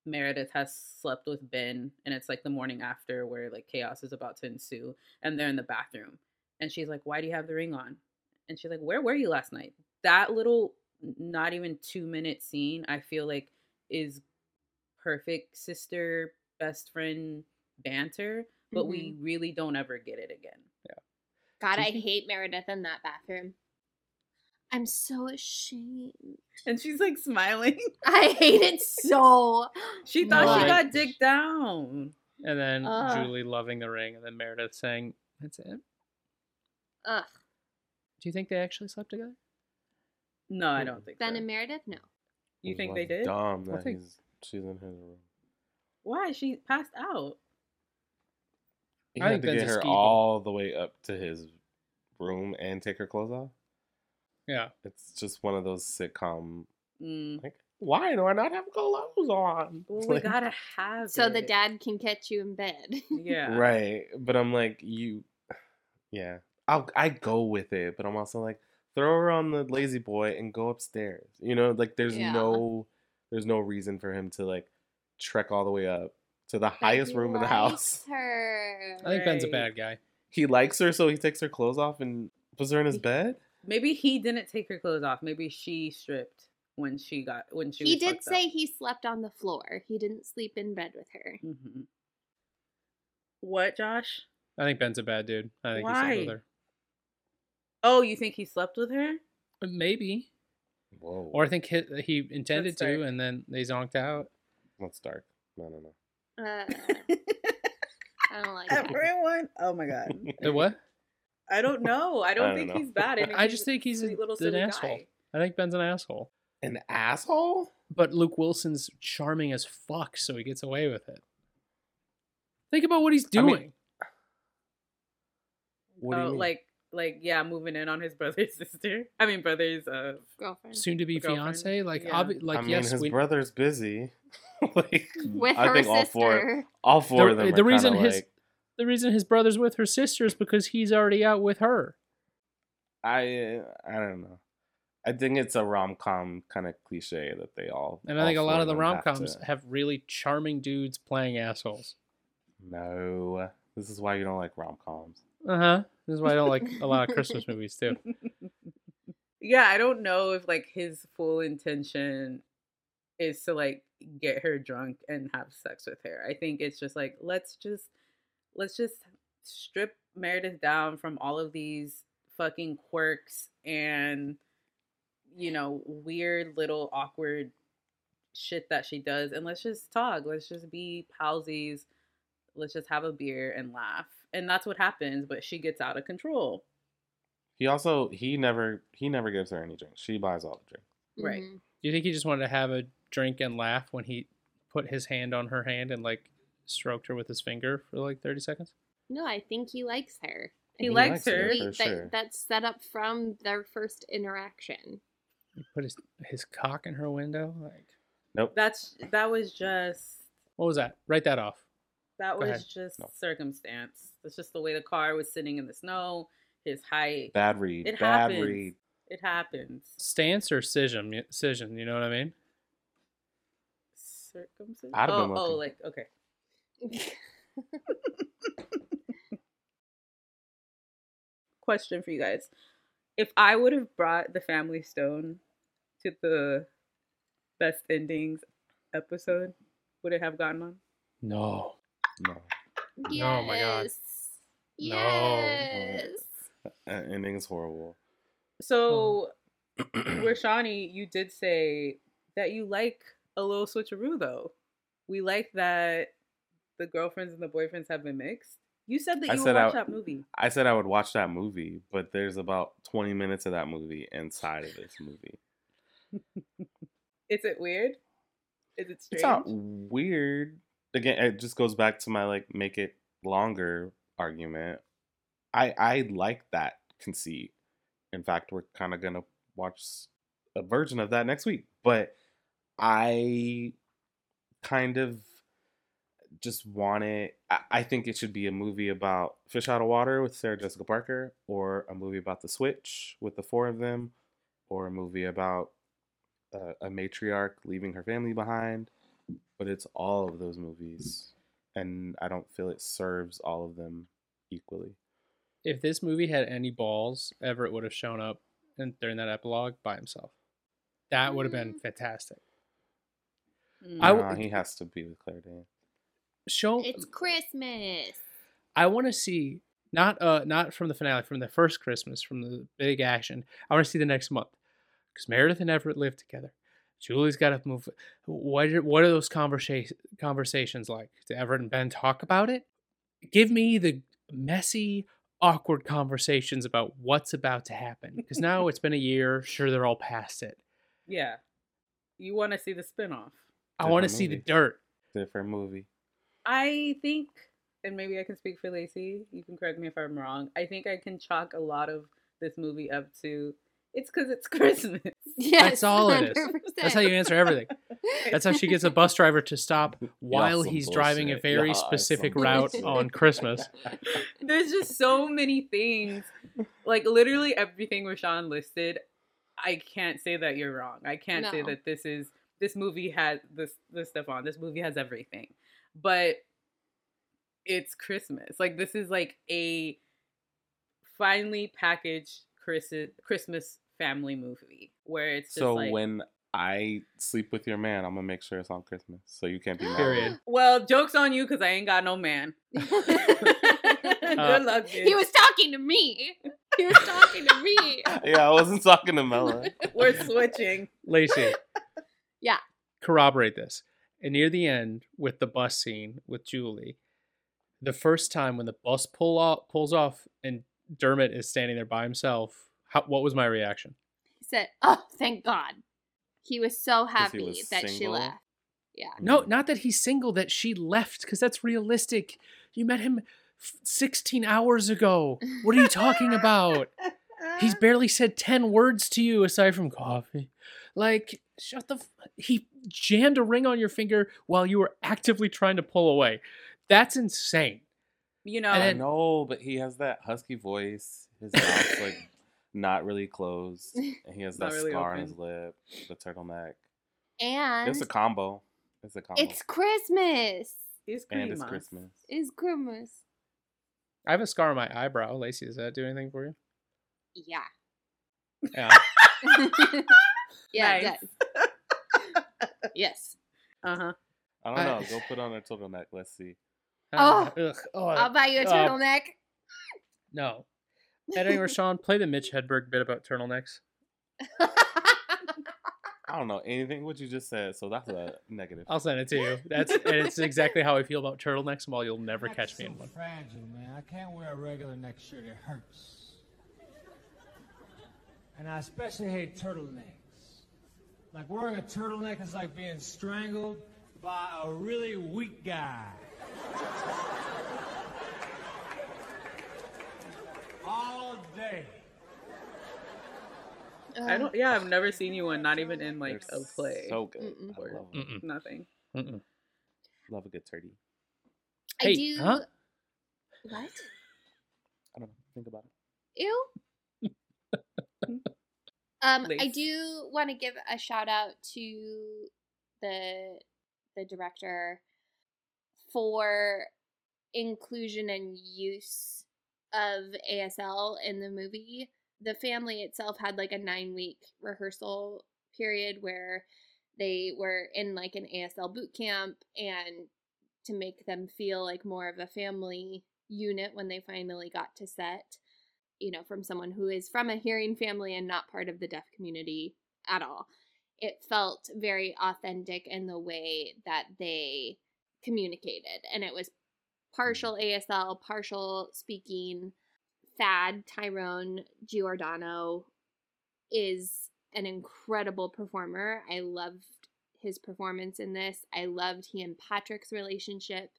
Meredith has slept with Ben and it's like the morning after where like chaos is about to ensue and they're in the bathroom. And she's like why do you have the ring on? And she's like where were you last night? That little not even 2 minute scene I feel like is perfect sister best friend banter but we really don't ever get it again God, I hate Meredith in that bathroom. I'm so ashamed. and she's like smiling I hate it so. she thought she got dicked down And then Ugh. Julie loving the ring, and then Meredith saying, "That's it." Ugh. Do you think they actually slept together? no I hmm. don't think Ben so. and Meredith? No. you think Well, they did dumb I that think- he's she's in his room why she passed out he I had think to Ben's get her ski bum. all the way up to his room and take her clothes off Yeah. it's just one of those sitcom mm. like why do i not have clothes on well, we Like- gotta have So the dad can catch you in bed. yeah Right. But I'm like, you yeah. I'll I go with it, but I'm also like, throw her on the lazy boy and go upstairs. You know, like there's Yeah. no there's no reason for him to like trek all the way up to the highest He room in the house. Her. I think Ben's a bad guy. He likes her, so he takes her clothes off and puts her in his bed. maybe he didn't take her clothes off maybe she stripped when she got when she He was did say up. he slept on the floor. He didn't sleep in bed with her. Mhm. what josh I think Ben's a bad dude. I think he slept with Why? her. oh you think he slept with her maybe. Whoa. Or I think he, he intended dark. to, and then they zonked out. That's dark. No, no, no. Uh, I don't like it. everyone oh my god The what? I don't know. I don't I don't think know. he's bad. I, think I just think he's a, sweet little an asshole. guy. I think Ben's an asshole. An asshole? But Luke Wilson's charming as fuck, so he gets away with it. Think about what he's I mean, doing. What do you oh, mean? like, like, yeah, moving in on his brother's sister. I mean, brother's. Uh, Girlfriend. Soon to be girlfriend? fiance, like, Yeah. obvi- like I mean, yes, his we, brother's busy. like, With I her think all sister. four, all four of the, them. the are reason his like, the reason his brother's with her sister is because he's already out with her. I I don't know. I think it's a rom com kind of cliche that they all. And I think a lot of the them rom have coms to- have really charming dudes playing assholes. No, this is why you don't like rom coms. Uh huh. This is why I don't like a lot of Christmas movies too. Yeah, I don't know if like his full intention is to like get her drunk and have sex with her. I think it's just like let's just let's just strip Meredith down from all of these fucking quirks and you know weird little awkward shit that she does and let's just talk. Let's just be palsies. Let's just have a beer and laugh. And that's what happens, but she gets out of control. He also he never he never gives her any drinks. She buys all the drinks. Right. Mm-hmm. Do you think he just wanted to have a drink and laugh when he put his hand on her hand and like stroked her with his finger for like 30 seconds? No, I think he likes her. I He think likes that's her, for that, sure. That's set up from their first interaction. He put his his cock in her window. Like, nope. That's that was just What was that? Write that off. That Go was ahead. just No. circumstance. It's just the way the car was sitting in the snow, his height. Bad read. It Bad happens. read. It happens. Stance or scission? Scission. You know what I mean? Circumcision. I'd have oh, been oh, oh like okay. Question for you guys: If I would have brought the Family Stone to the best endings episode, would it have gotten on? No. No. Yes. Oh my God. Yes. Uh, ending is horrible. So, Rashani, you did say that you like a little switcheroo, though. We like that the girlfriends and the boyfriends have been mixed. You said that I you would said I- that movie. I said I would watch that movie, but there's about 20 minutes of that movie inside of this movie. Is it weird? Is it strange? It's not weird. Again, it just goes back to my like make it longer argument. I I like that conceit. In fact, we're kind of gonna watch a version of that next week. But I kind of just want it. I, I think it should be a movie about Fish Out of Water with Sarah Jessica Parker, or a movie about the Switch with the four of them, or a movie about uh, a matriarch leaving her family behind. But it's all of those movies, and I don't feel it serves all of them equally. If this movie had any balls, Everett would have shown up and during that epilogue by himself. That would have been fantastic. I Nah, w- he has to be with Claire Danes. Show It's Christmas. I want to see not uh not from the finale, from the first Christmas, from the big action. I want to see the next month because Meredith and Everett live together. Julie's got to move. What are, what are those conversation conversations like? Do Everett and Ben talk about it? Give me the messy, awkward conversations about what's about to happen. Because now it's been a year. Sure, they're all past it. Yeah. You want to see the spinoff. I want to see the dirt. Different movie. I think, and maybe I can speak for Lacey. You can correct me if I'm wrong. I think I can chalk a lot of this movie up to it's because it's Christmas. That's all it is. That's how you answer everything. That's how she gets a bus driver to stop while some he's driving a very Y'all specific some route bullshit. on Christmas. There's just so many things. Like literally everything Rashawn listed. I can't say that you're wrong. I can't say that this is this movie has this this stuff on. This movie has everything. But it's Christmas. Like this is like a finely packaged Christmas Christmas family movie where it's just So like when I sleep with your man, I'm gonna make sure it's on Christmas, so you can't be mad. Period. well, joke's on you because I ain't got no man. Good uh, luck, bitch. He was talking to me. He was talking to me. yeah, I wasn't talking to Mella. We're switching. Lacey, Yeah. corroborate this. And near the end, with the bus scene with Julie, the first time when the bus pull off, pulls off and Dermot is standing there by himself, how, what was my reaction? He said, "Oh, thank God." He was so happy was that she left. Yeah. No, not that he's single, that she left, because that's realistic. You met him f- 16 hours ago. What are you talking about? He's barely said 10 words to you aside from coffee. Like, shut the. F- he jammed a ring on your finger while you were actively trying to pull away. That's insane. You know, And I know, but he has that husky voice. His mouth's like not really closed. And he has that really scar on his lip, the turtleneck. And It's a combo. It's a combo. it's Christmas. It's and it's Christmas. It's Christmas. I have a scar on my eyebrow. Lacey, does that do anything for you? Yeah. Yeah. yeah, it Nice. does. yes. Uh huh. I don't I- know. Go put on a turtleneck. Let's see. Oh. Ugh, oh, I'll buy you a uh, turtleneck. No. Editing Rashawn, play the Mitch Hedberg bit about turtlenecks. I don't know anything what you just said, so that's a negative. I'll send it to you. That's and it's exactly how I feel about turtlenecks. While you'll never Neck's catch me so in one. fragile, man. I can't wear a regular neck shirt. It hurts. And I especially hate turtlenecks. Like wearing a turtleneck is like being strangled by a really weak guy. All day. I don't. Yeah, I've never seen you one. Not even in like They're a play. So good. Mm-mm. I love, them. Mm-mm. Nothing. Mm-mm. love a good turkey. I Hey, do. huh? What? I don't know. Think about it. Ew. um, I do want to give a shout out to the the director for inclusion and use of ASL in the movie. The family itself had like a nine week rehearsal period where they were in like an ASL boot camp and to make them feel like more of a family unit when they finally got to set you know, from someone who is from a hearing family and not part of the deaf community at all. It felt very authentic in the way that they communicated. And it was partial ASL, partial speaking. Thad Tyrone Giordano is an incredible performer. I loved his performance in this. I loved he and Patrick's relationship.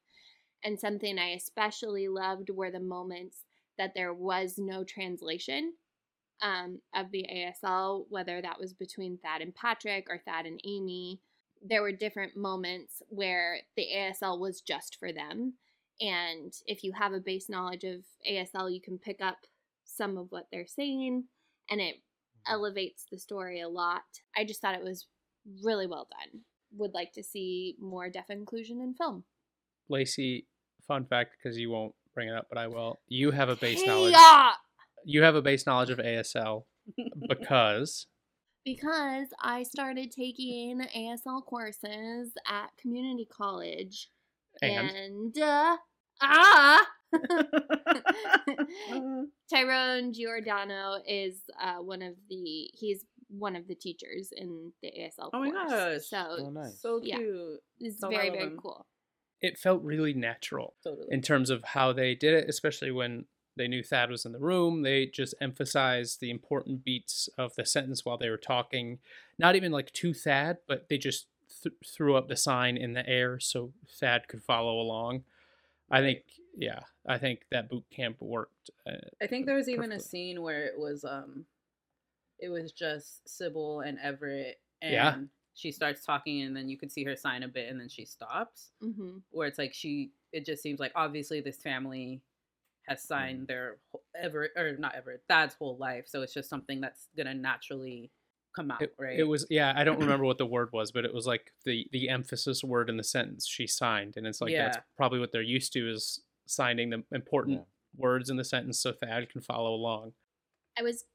And something I especially loved were the moments that there was no translation um, of the ASL, whether that was between Thad and Patrick or Thad and Amy. There were different moments where the ASL was just for them. And if you have a base knowledge of ASL, you can pick up some of what they're saying and it mm-hmm. elevates the story a lot. I just thought it was really well done. Would like to see more deaf inclusion in film. Lacey, fun fact because you won't bring it up, but I will. You have a base knowledge. Hey-ya! You have a base knowledge of ASL because because I started taking ASL courses at community college. And? And, uh, ah! Tyrone Giordano is uh, one of the, he's one of the teachers in the ASL Oh my course. gosh. So, Oh, nice. So Yeah. cute. it's Oh, very, very him. cool. it felt really natural Totally. in terms of how they did it, especially when they knew Thad was in the room. They just emphasized the important beats of the sentence while they were talking. Not even like to Thad, but they just th- threw up the sign in the air so Thad could follow along. I think, yeah, I think that boot camp worked. Uh, I think there was even a scene where it was um it was just Sybil and Everett and Yeah. she starts talking and then you could see her sign a bit and then she stops. Mm-hmm. Where it's like she it just seems like obviously this family has signed their whole- Everett or not Everett, Thad's whole life. So it's just something that's gonna naturally come out, It, right? it was yeah i don't remember what the word was but it was like the the emphasis word in the sentence she signed and it's like that's probably what they're used to is signing the important words in the sentence so thad can follow along I was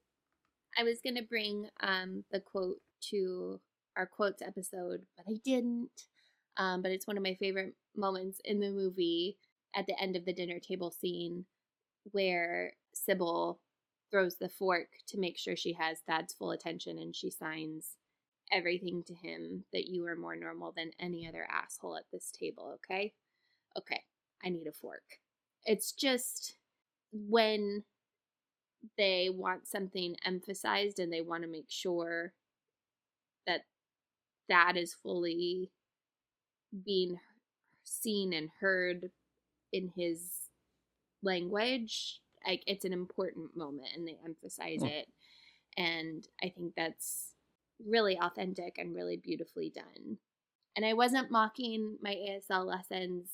I was gonna bring um the quote to our quotes episode, but I didn't. Um, but it's one of my favorite moments in the movie at the end of the dinner table scene where Sybil throws the fork to make sure she has Thad's full attention and she signs everything to him that you are more normal than any other asshole at this table, okay? Okay, I need a fork. It's just when they want something emphasized and they want to make sure that that is fully being seen and heard in his language like it's an important moment and they emphasize Hmm. it and i think that's really authentic and really beautifully done and i wasn't mocking my asl lessons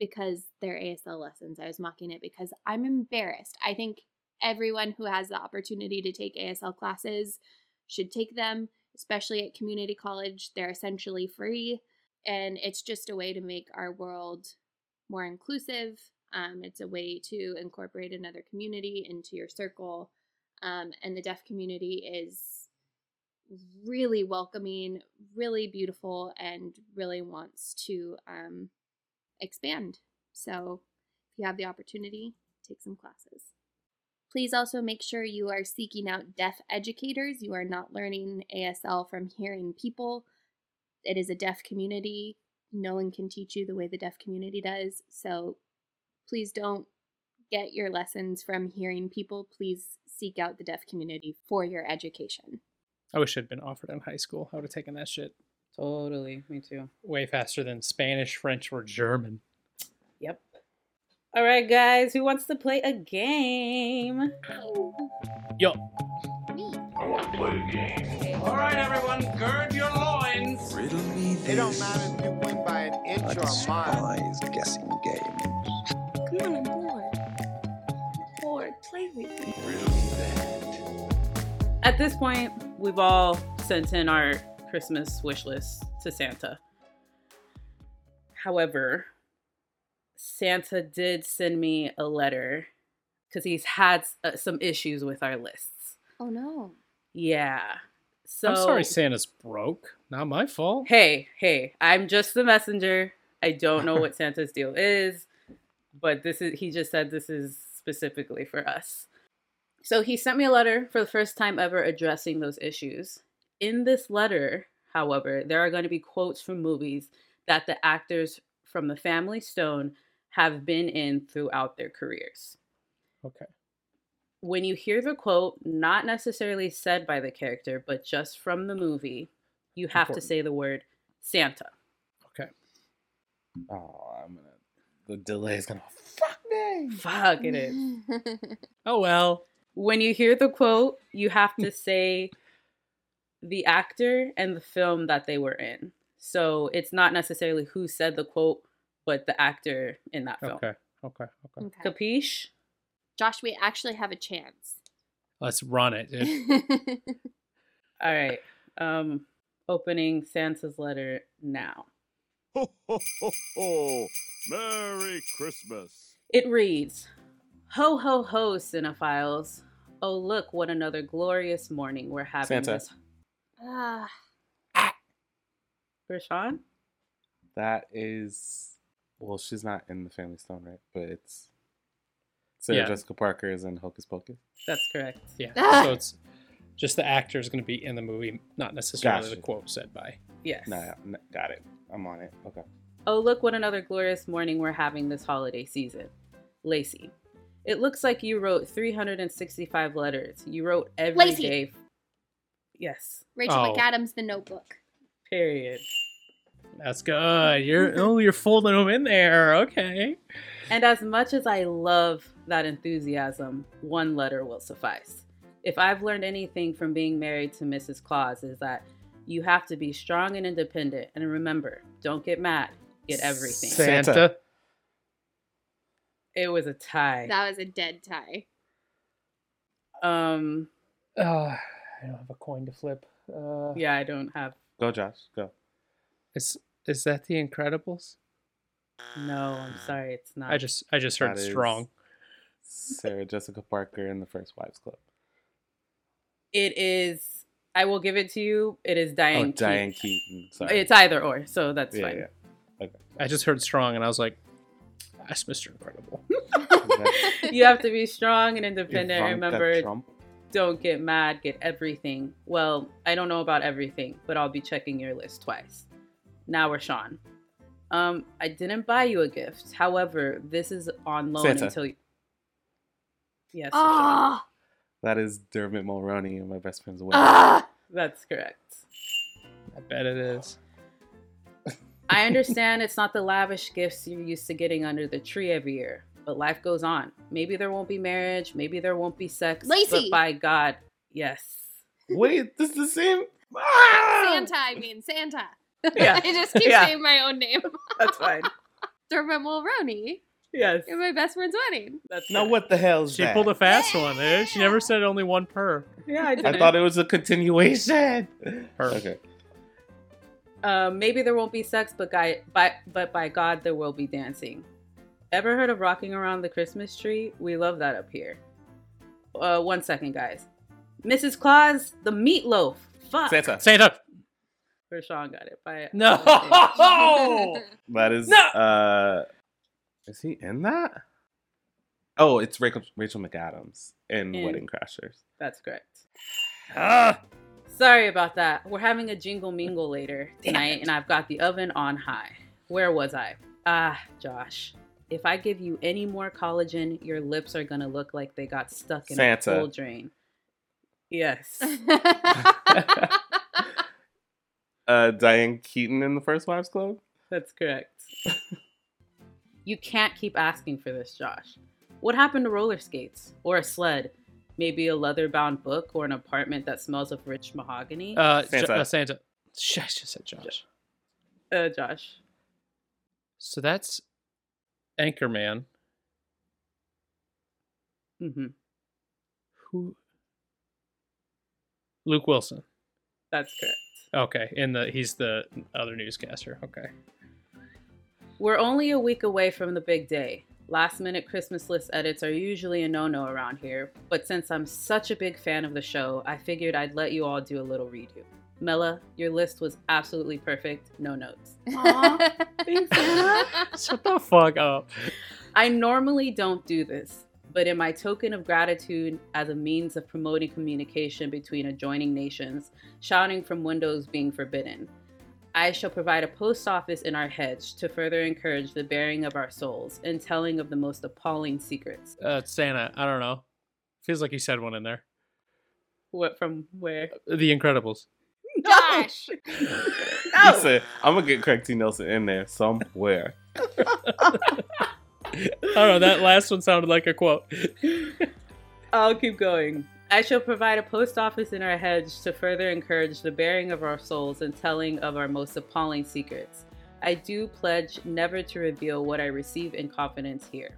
because they're asl lessons i was mocking it because i'm embarrassed i think everyone who has the opportunity to take ASL classes should take them, especially at community college. They're essentially free, and it's just a way to make our world more inclusive. Um, it's a way to incorporate another community into your circle. Um, and the deaf community is really welcoming, really beautiful, and really wants to um, expand. So, if you have the opportunity, take some classes. Please also make sure you are seeking out deaf educators. You are not learning ASL from hearing people. It is a deaf community. No one can teach you the way the deaf community does. So please don't get your lessons from hearing people. Please seek out the deaf community for your education. I wish I'd been offered in high school. I would have taken that shit Totally, me too. way faster than Spanish, French, or German. Yep. All right, guys, who wants to play a game? Yo. I want to play a game. All right, everyone, gird your loins. Riddle me this. It don't matter if you win by an inch or a mile. despise guessing games. Come on, I'm bored. Bored. Play with me. At this point, we've all sent in our Christmas wish list to Santa. However, Santa did send me a letter because he's had uh, some issues with our lists. Oh no. Yeah. So I'm sorry Santa's broke. Not my fault. Hey, hey, I'm just the messenger. I don't know what Santa's deal is, but this is he just said this is specifically for us. So he sent me a letter for the first time ever addressing those issues. In this letter, however, there are going to be quotes from movies that the actors from the Family Stone have been in throughout their careers. Okay. When you hear the quote, not necessarily said by the character, but just from the movie, you have to say the word Santa. Okay. Oh, I'm gonna. The delay is gonna fuck me. Fuck it is. Oh well. When you hear the quote, you have to say the actor and the film that they were in. So it's not necessarily who said the quote, but the actor in that film. Okay. Okay. Okay. Okay. Capiche? Josh, we actually have a chance. Let's run it, dude. All right. Um opening Santa's letter now. Ho, ho, ho, ho. Merry Christmas. It reads Ho ho ho, cinephiles. Oh look what another glorious morning we're having Santa. this Ah, for Sean? That is. Well, she's not in the Family Stone, right? But it's. Sarah Yeah. Jessica Parker is in Hocus Pocus. That's correct. Yeah. Ah! So it's just the actor is going to be in the movie, not necessarily the quote said by. Yes. Nah, n- got it. I'm on it. Okay. Oh, look what another glorious morning we're having this holiday season. Lacey, it looks like you wrote 365 letters. You wrote every day. Lacey. Yes, Rachel Oh. McAdams, The Notebook. period. That's good. You're oh, you're folding them in there. Okay. And as much as I love that enthusiasm, one letter will suffice. If I've learned anything from being married to Mrs. Claus, is that you have to be strong and independent. And remember, don't get mad, get everything. Santa. Santa. It was a tie. That was a dead tie. Um, Uh, I don't have a coin to flip. Uh, yeah, I don't have. Go, Josh. Go. Is is that The Incredibles? No, I'm sorry, it's not. I just I just heard That is strong. Sarah Jessica Parker in the First Wives Club. It is. I will give it to you. It is Diane. oh, Diane Keaton. Keaton. Sorry. It's either or, so that's yeah, fine. yeah. Okay. I just heard strong, and I was like, that's Mr. Incredible. you have to be strong and independent. Ivanka Remember, Trump. don't get mad. Get everything. Well, I don't know about everything, but I'll be checking your list twice. Now we're Sean. Um, I didn't buy you a gift. However, this is on loan Santa. until you. Yes, Ah, That is Dermot Mulroney in My Best Friend's Wedding. ah. That's correct. I bet it is. I understand it's not the lavish gifts you're used to getting under the tree every year, but life goes on. Maybe there won't be marriage, maybe there won't be sex. Lacey! But by God, yes. Wait, this is the same. Santa, I mean Santa. Yeah. I just keep Yeah. saying my own name. That's fine. Dermot Mulroney. Yes. You're my best friend's wedding. That's Now what the hell's She that? pulled a fast one. Eh? She never said only one per. Yeah, I did. I thought it was a continuation. Per. Okay. Um, maybe there won't be sex, but guy, by, but by God, there will be dancing. Ever heard of rocking around the Christmas tree? We love that up here. Uh, one second, guys. Mrs. Claus, the meatloaf. Fuck. Santa. Santa. Rashawn got it. By No. That is. No! Uh, is he in that? Oh, it's Rachel, Rachel McAdams in In- Wedding Crashers. That's correct. Ah. Sorry about that. We're having a jingle mingle later tonight, and I've got the oven on high. Where was I? Ah, Josh. If I give you any more collagen, your lips are gonna look like they got stuck in Santa. a cold drain. Yes. Uh, Diane Keaton in the First Wives Club. That's correct. you can't keep asking for this, Josh. What happened to roller skates? Or a sled? Maybe a leather bound book or an apartment that smells of rich mahogany? Uh, Santa. Santa. Uh, Santa. Shh, I just said Josh. Uh, Josh. So that's Anchorman. Mm-hmm. Who? Luke Wilson. That's correct. Okay, in the he's the other newscaster. Okay. We're only a week away from the big day. Last minute Christmas list edits are usually a no no around here, but since I'm such a big fan of the show, I figured I'd let you all do a little redo. Mela, your list was absolutely perfect, no notes. Aw, thanks, Anna. Shut the fuck up. I normally don't do this, but in my token of gratitude as a means of promoting communication between adjoining nations, shouting from windows being forbidden, I shall provide a post office in our hedge to further encourage the bearing of our souls and telling of the most appalling secrets. Uh, Santa. I don't know. Feels like you said one in there. What from where? The Incredibles. Josh. He said, "I'm gonna get Craig T. Nelson in there somewhere." I don't know. That last one sounded like a quote. I'll keep going. I shall provide a post office in our hedge to further encourage the bearing of our souls and telling of our most appalling secrets. I do pledge never to reveal what I receive in confidence here.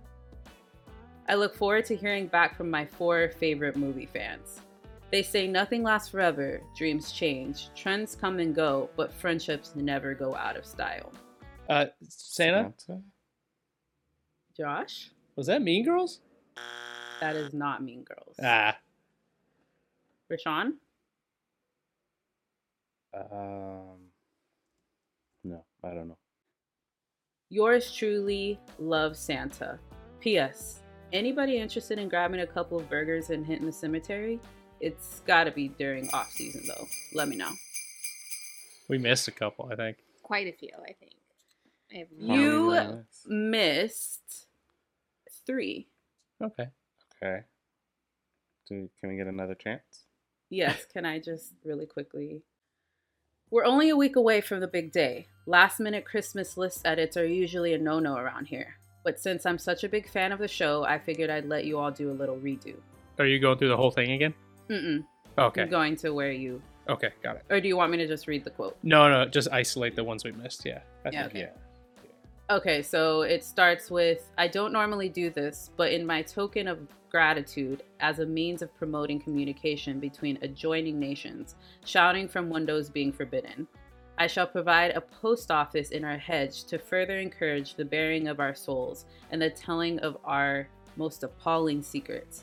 I look forward to hearing back from my four favorite movie fans. They say nothing lasts forever, dreams change, trends come and go, but friendships never go out of style. Uh, Santa. Josh, Was that Mean Girls? that is not Mean Girls. Ah. Rashawn, Um, no, I don't know. Yours truly, Love Santa. P.S. Anybody interested in grabbing a couple of burgers and hitting the cemetery? It's gotta be during off season though. Let me know. We missed a couple, I think. Quite a few, I think. I have no You idea. missed three. Okay. Okay. Do can we get another chance? Yes, can I just really quickly? We're only a week away from the big day. Last minute Christmas list edits are usually a no no around here. But since I'm such a big fan of the show, I figured I'd let you all do a little redo. Are you going through the whole thing again? Mm-mm. Okay. I'm going to where you. Okay, got it. Or do you want me to just read the quote? No, no, just isolate the ones we missed. Yeah. I Yeah, think, okay. yeah. Okay, so it starts with I don't normally do this, but in my token of gratitude as a means of promoting communication between adjoining nations, shouting from windows being forbidden. I shall provide a post office in our hedge to further encourage the bearing of our souls and the telling of our most appalling secrets.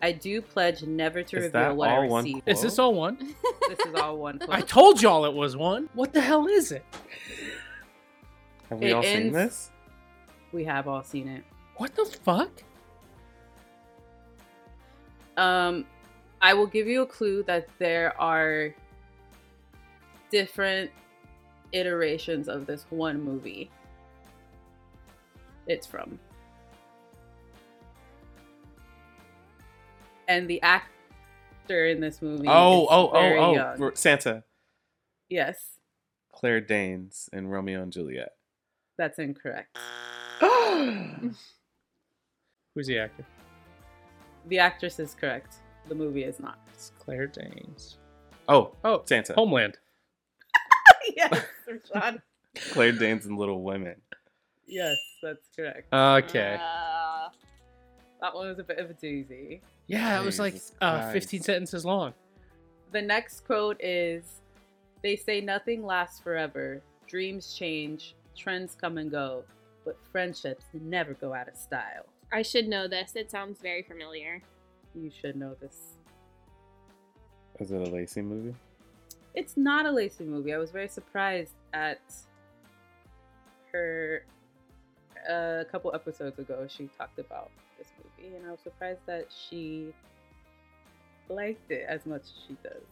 I do pledge never to Is reveal that what I all one receive. Is this all one? This is all one quote. I told y'all it was one. What the hell is it? Have we It all seen this? We have all seen it. What the fuck? Um, I will give you a clue that there are different iterations of this one movie. It's from. And the actor in this movie. Oh, is oh, very oh, young. oh! Santa, Yes, Claire Danes in Romeo and Juliet. That's incorrect. Who's the actor? The actress is correct. The movie is not. It's Claire Danes. Oh, oh, Santa. Homeland. yes, Rashawn. Claire Danes in Little Women. Yes, that's correct. Okay. Uh, that one was a bit of a doozy. Yeah, it was like Jesus uh, Christ. 15 sentences long. The next quote is They say nothing lasts forever, dreams change, trends come and go, but friendships never go out of style. I should know this. It sounds very familiar. You should know this. Is it a Lacey movie? It's not a Lacey movie. I was very surprised at her a couple episodes ago. She talked about this movie, and I was surprised that she liked it as much as she does.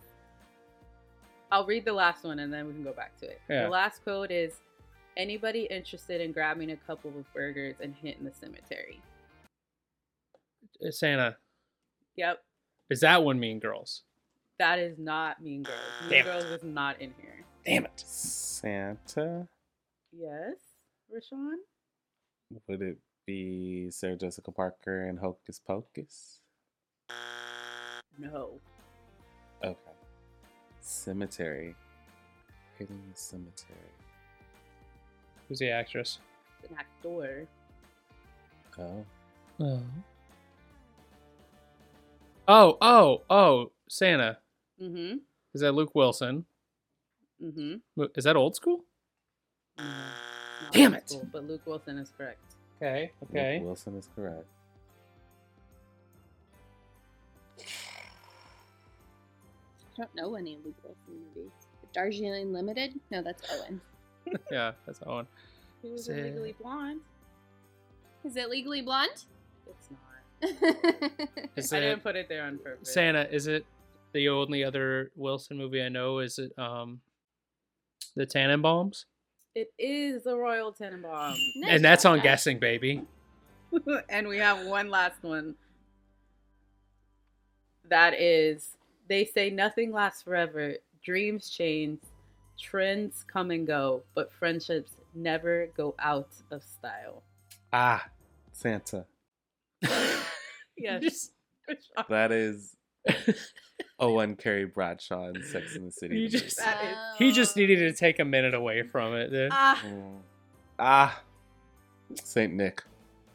I'll read the last one and then we can go back to it. Yeah. The last quote is Anybody interested in grabbing a couple of burgers and hitting the cemetery? Santa, Yep. is that one Mean Girls? That is not Mean Girls. Mean Damn. Girls is not in here. Damn it. Santa? Yes, Rashawn? Would it be Sarah Jessica Parker and Hocus Pocus? No. Okay. Cemetery. Hitting the cemetery. Who's the actress? It's an actor. Oh. Oh. Oh, oh, oh, Santa. Mm-hmm. Is that Luke Wilson? Mm-hmm. Is that old school? Not Damn old it. school, but Luke Wilson is correct. Okay, Luke okay. Wilson is correct. I don't know any Luke Wilson movies. Darjeeling Limited? No, that's Owen. yeah, that's Owen. He was Say- in Legally Blonde. Is it Legally Blonde? It's not. Is I it didn't put it there on purpose. Santa? Is it the only other Wilson movie I know? Is it um, the Tannenbaums? It is the Royal Tenenbaum. and that's on guessing, baby. and we have one last one. That is, they say nothing lasts forever. Dreams change, trends come and go, but friendships never go out of style. Ah, Santa. Yes. That is Owen Carrie Bradshaw in Sex in the City. You the just- movie. That is. He just needed to take a minute away from it. dude. Ah. Mm. Ah, Saint Nick.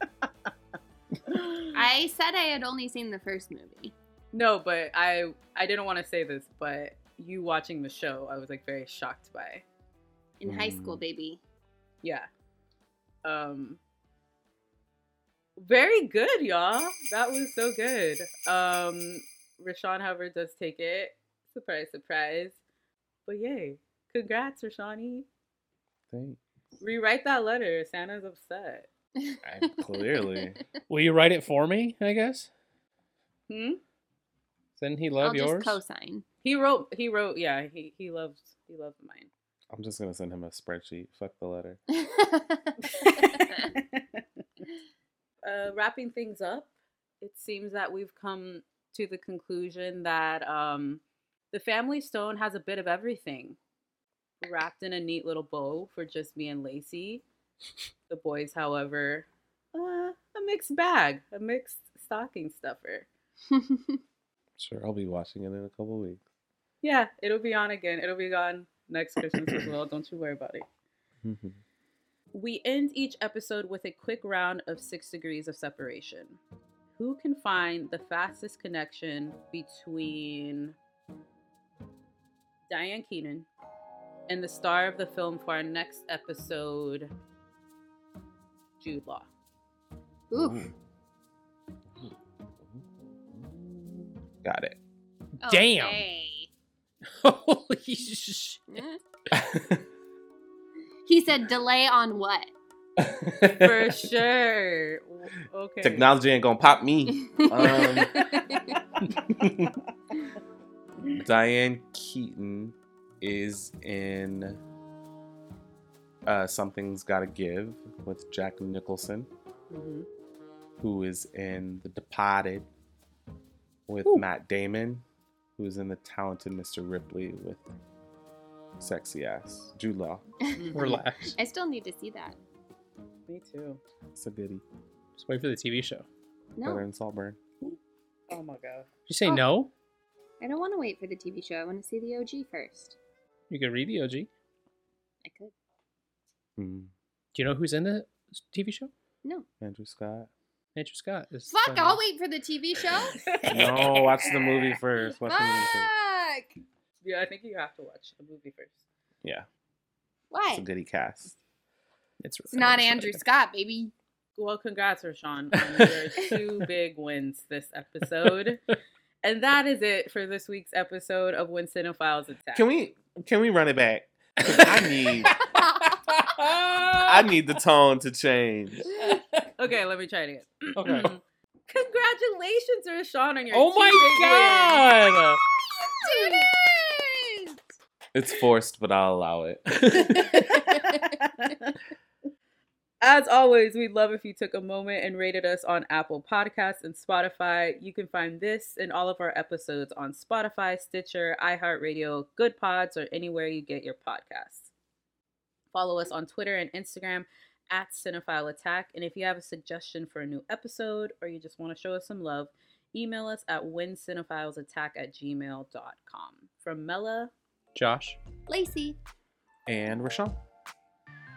I said I had only seen the first movie. No, but I I didn't want to say this, but you watching the show, I was like very shocked by. In high school, baby. Yeah. Um very good, y'all. That was so good. Um Rashawn Hover does take it. Surprise, surprise. But yay. Congrats, Rashani. Thanks. Rewrite that letter. Santa's upset. I, clearly. Will you write it for me? I guess. Hmm? Didn't he love I'll yours? just co-sign. He wrote he wrote yeah, he he loves he loves mine. I'm just gonna send him a spreadsheet. Fuck the letter. uh, wrapping things up, it seems that we've come to the conclusion that um, the family stone has a bit of everything wrapped in a neat little bow for just me and Lacey. The boys, however, uh, a mixed bag, a mixed stocking stuffer. Sure, I'll be watching it in a couple weeks. Yeah, it'll be on again. It'll be gone next Christmas as well. Don't you worry about it. Mm-hmm. We end each episode with a quick round of six degrees of separation. Who can find the fastest connection between Diane Keaton and the star of the film for our next episode, Jude Law? Ooh. Mm-hmm. Mm-hmm. Got it. Damn. Okay. Holy shit. He said delay on what? For sure. Okay. Technology ain't gonna pop me. Um, Diane Keaton is in uh, Something's Gotta Give with Jack Nicholson, Mhm. who is in The Departed with Ooh. Matt Damon, who's in The Talented Mr. Ripley with sexy ass Jude Law. Relax. I still need to see that. Me too. It's a goodie. Just wait for the TV show. No, Better than Saltburn. Oh my god. You say Oh. no? I don't want to wait for the TV show. I want to see the OG first. You could read the OG. I could. Hmm. Do you know who's in the TV show? No. Andrew Scott. Andrew Scott is. Fuck. I'll wait for the TV show. No, watch the movie first. Watch the movie first. Fuck. Yeah, I think you have to watch the movie first. Yeah, Why? it's a goody cast. It's, It's not Andrew Scott, baby. Well, congrats, Rashawn, um, on your two big wins this episode. And that is it for this week's episode of When Cinephiles Attack. Can we can we run it back? I need I need the tone to change. Okay, let me try it again. Okay. Congratulations, Rashawn, on your Oh my god! You did it! It's forced, but I'll allow it. As always, we'd love if you took a moment and rated us on Apple Podcasts and Spotify. You can find this and all of our episodes on Spotify, Stitcher, iHeartRadio, Goodpods, or anywhere you get your podcasts. Follow us on Twitter and Instagram at Cinephile Attack. And if you have a suggestion for a new episode or you just want to show us some love, email us at whencinephilesattack at gmail.com. From Mela, Josh. Lacey. And Rashawn.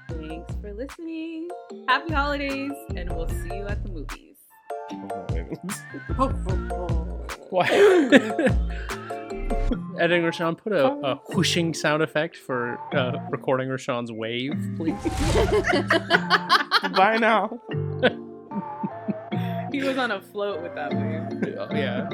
thanks for listening. Happy holidays, and we'll see you at the movies. Why? Editing Rashawn, put a, a whooshing sound effect for uh, recording Rashawn's wave, please. Bye now. He was on a float with that wave. Oh, yeah.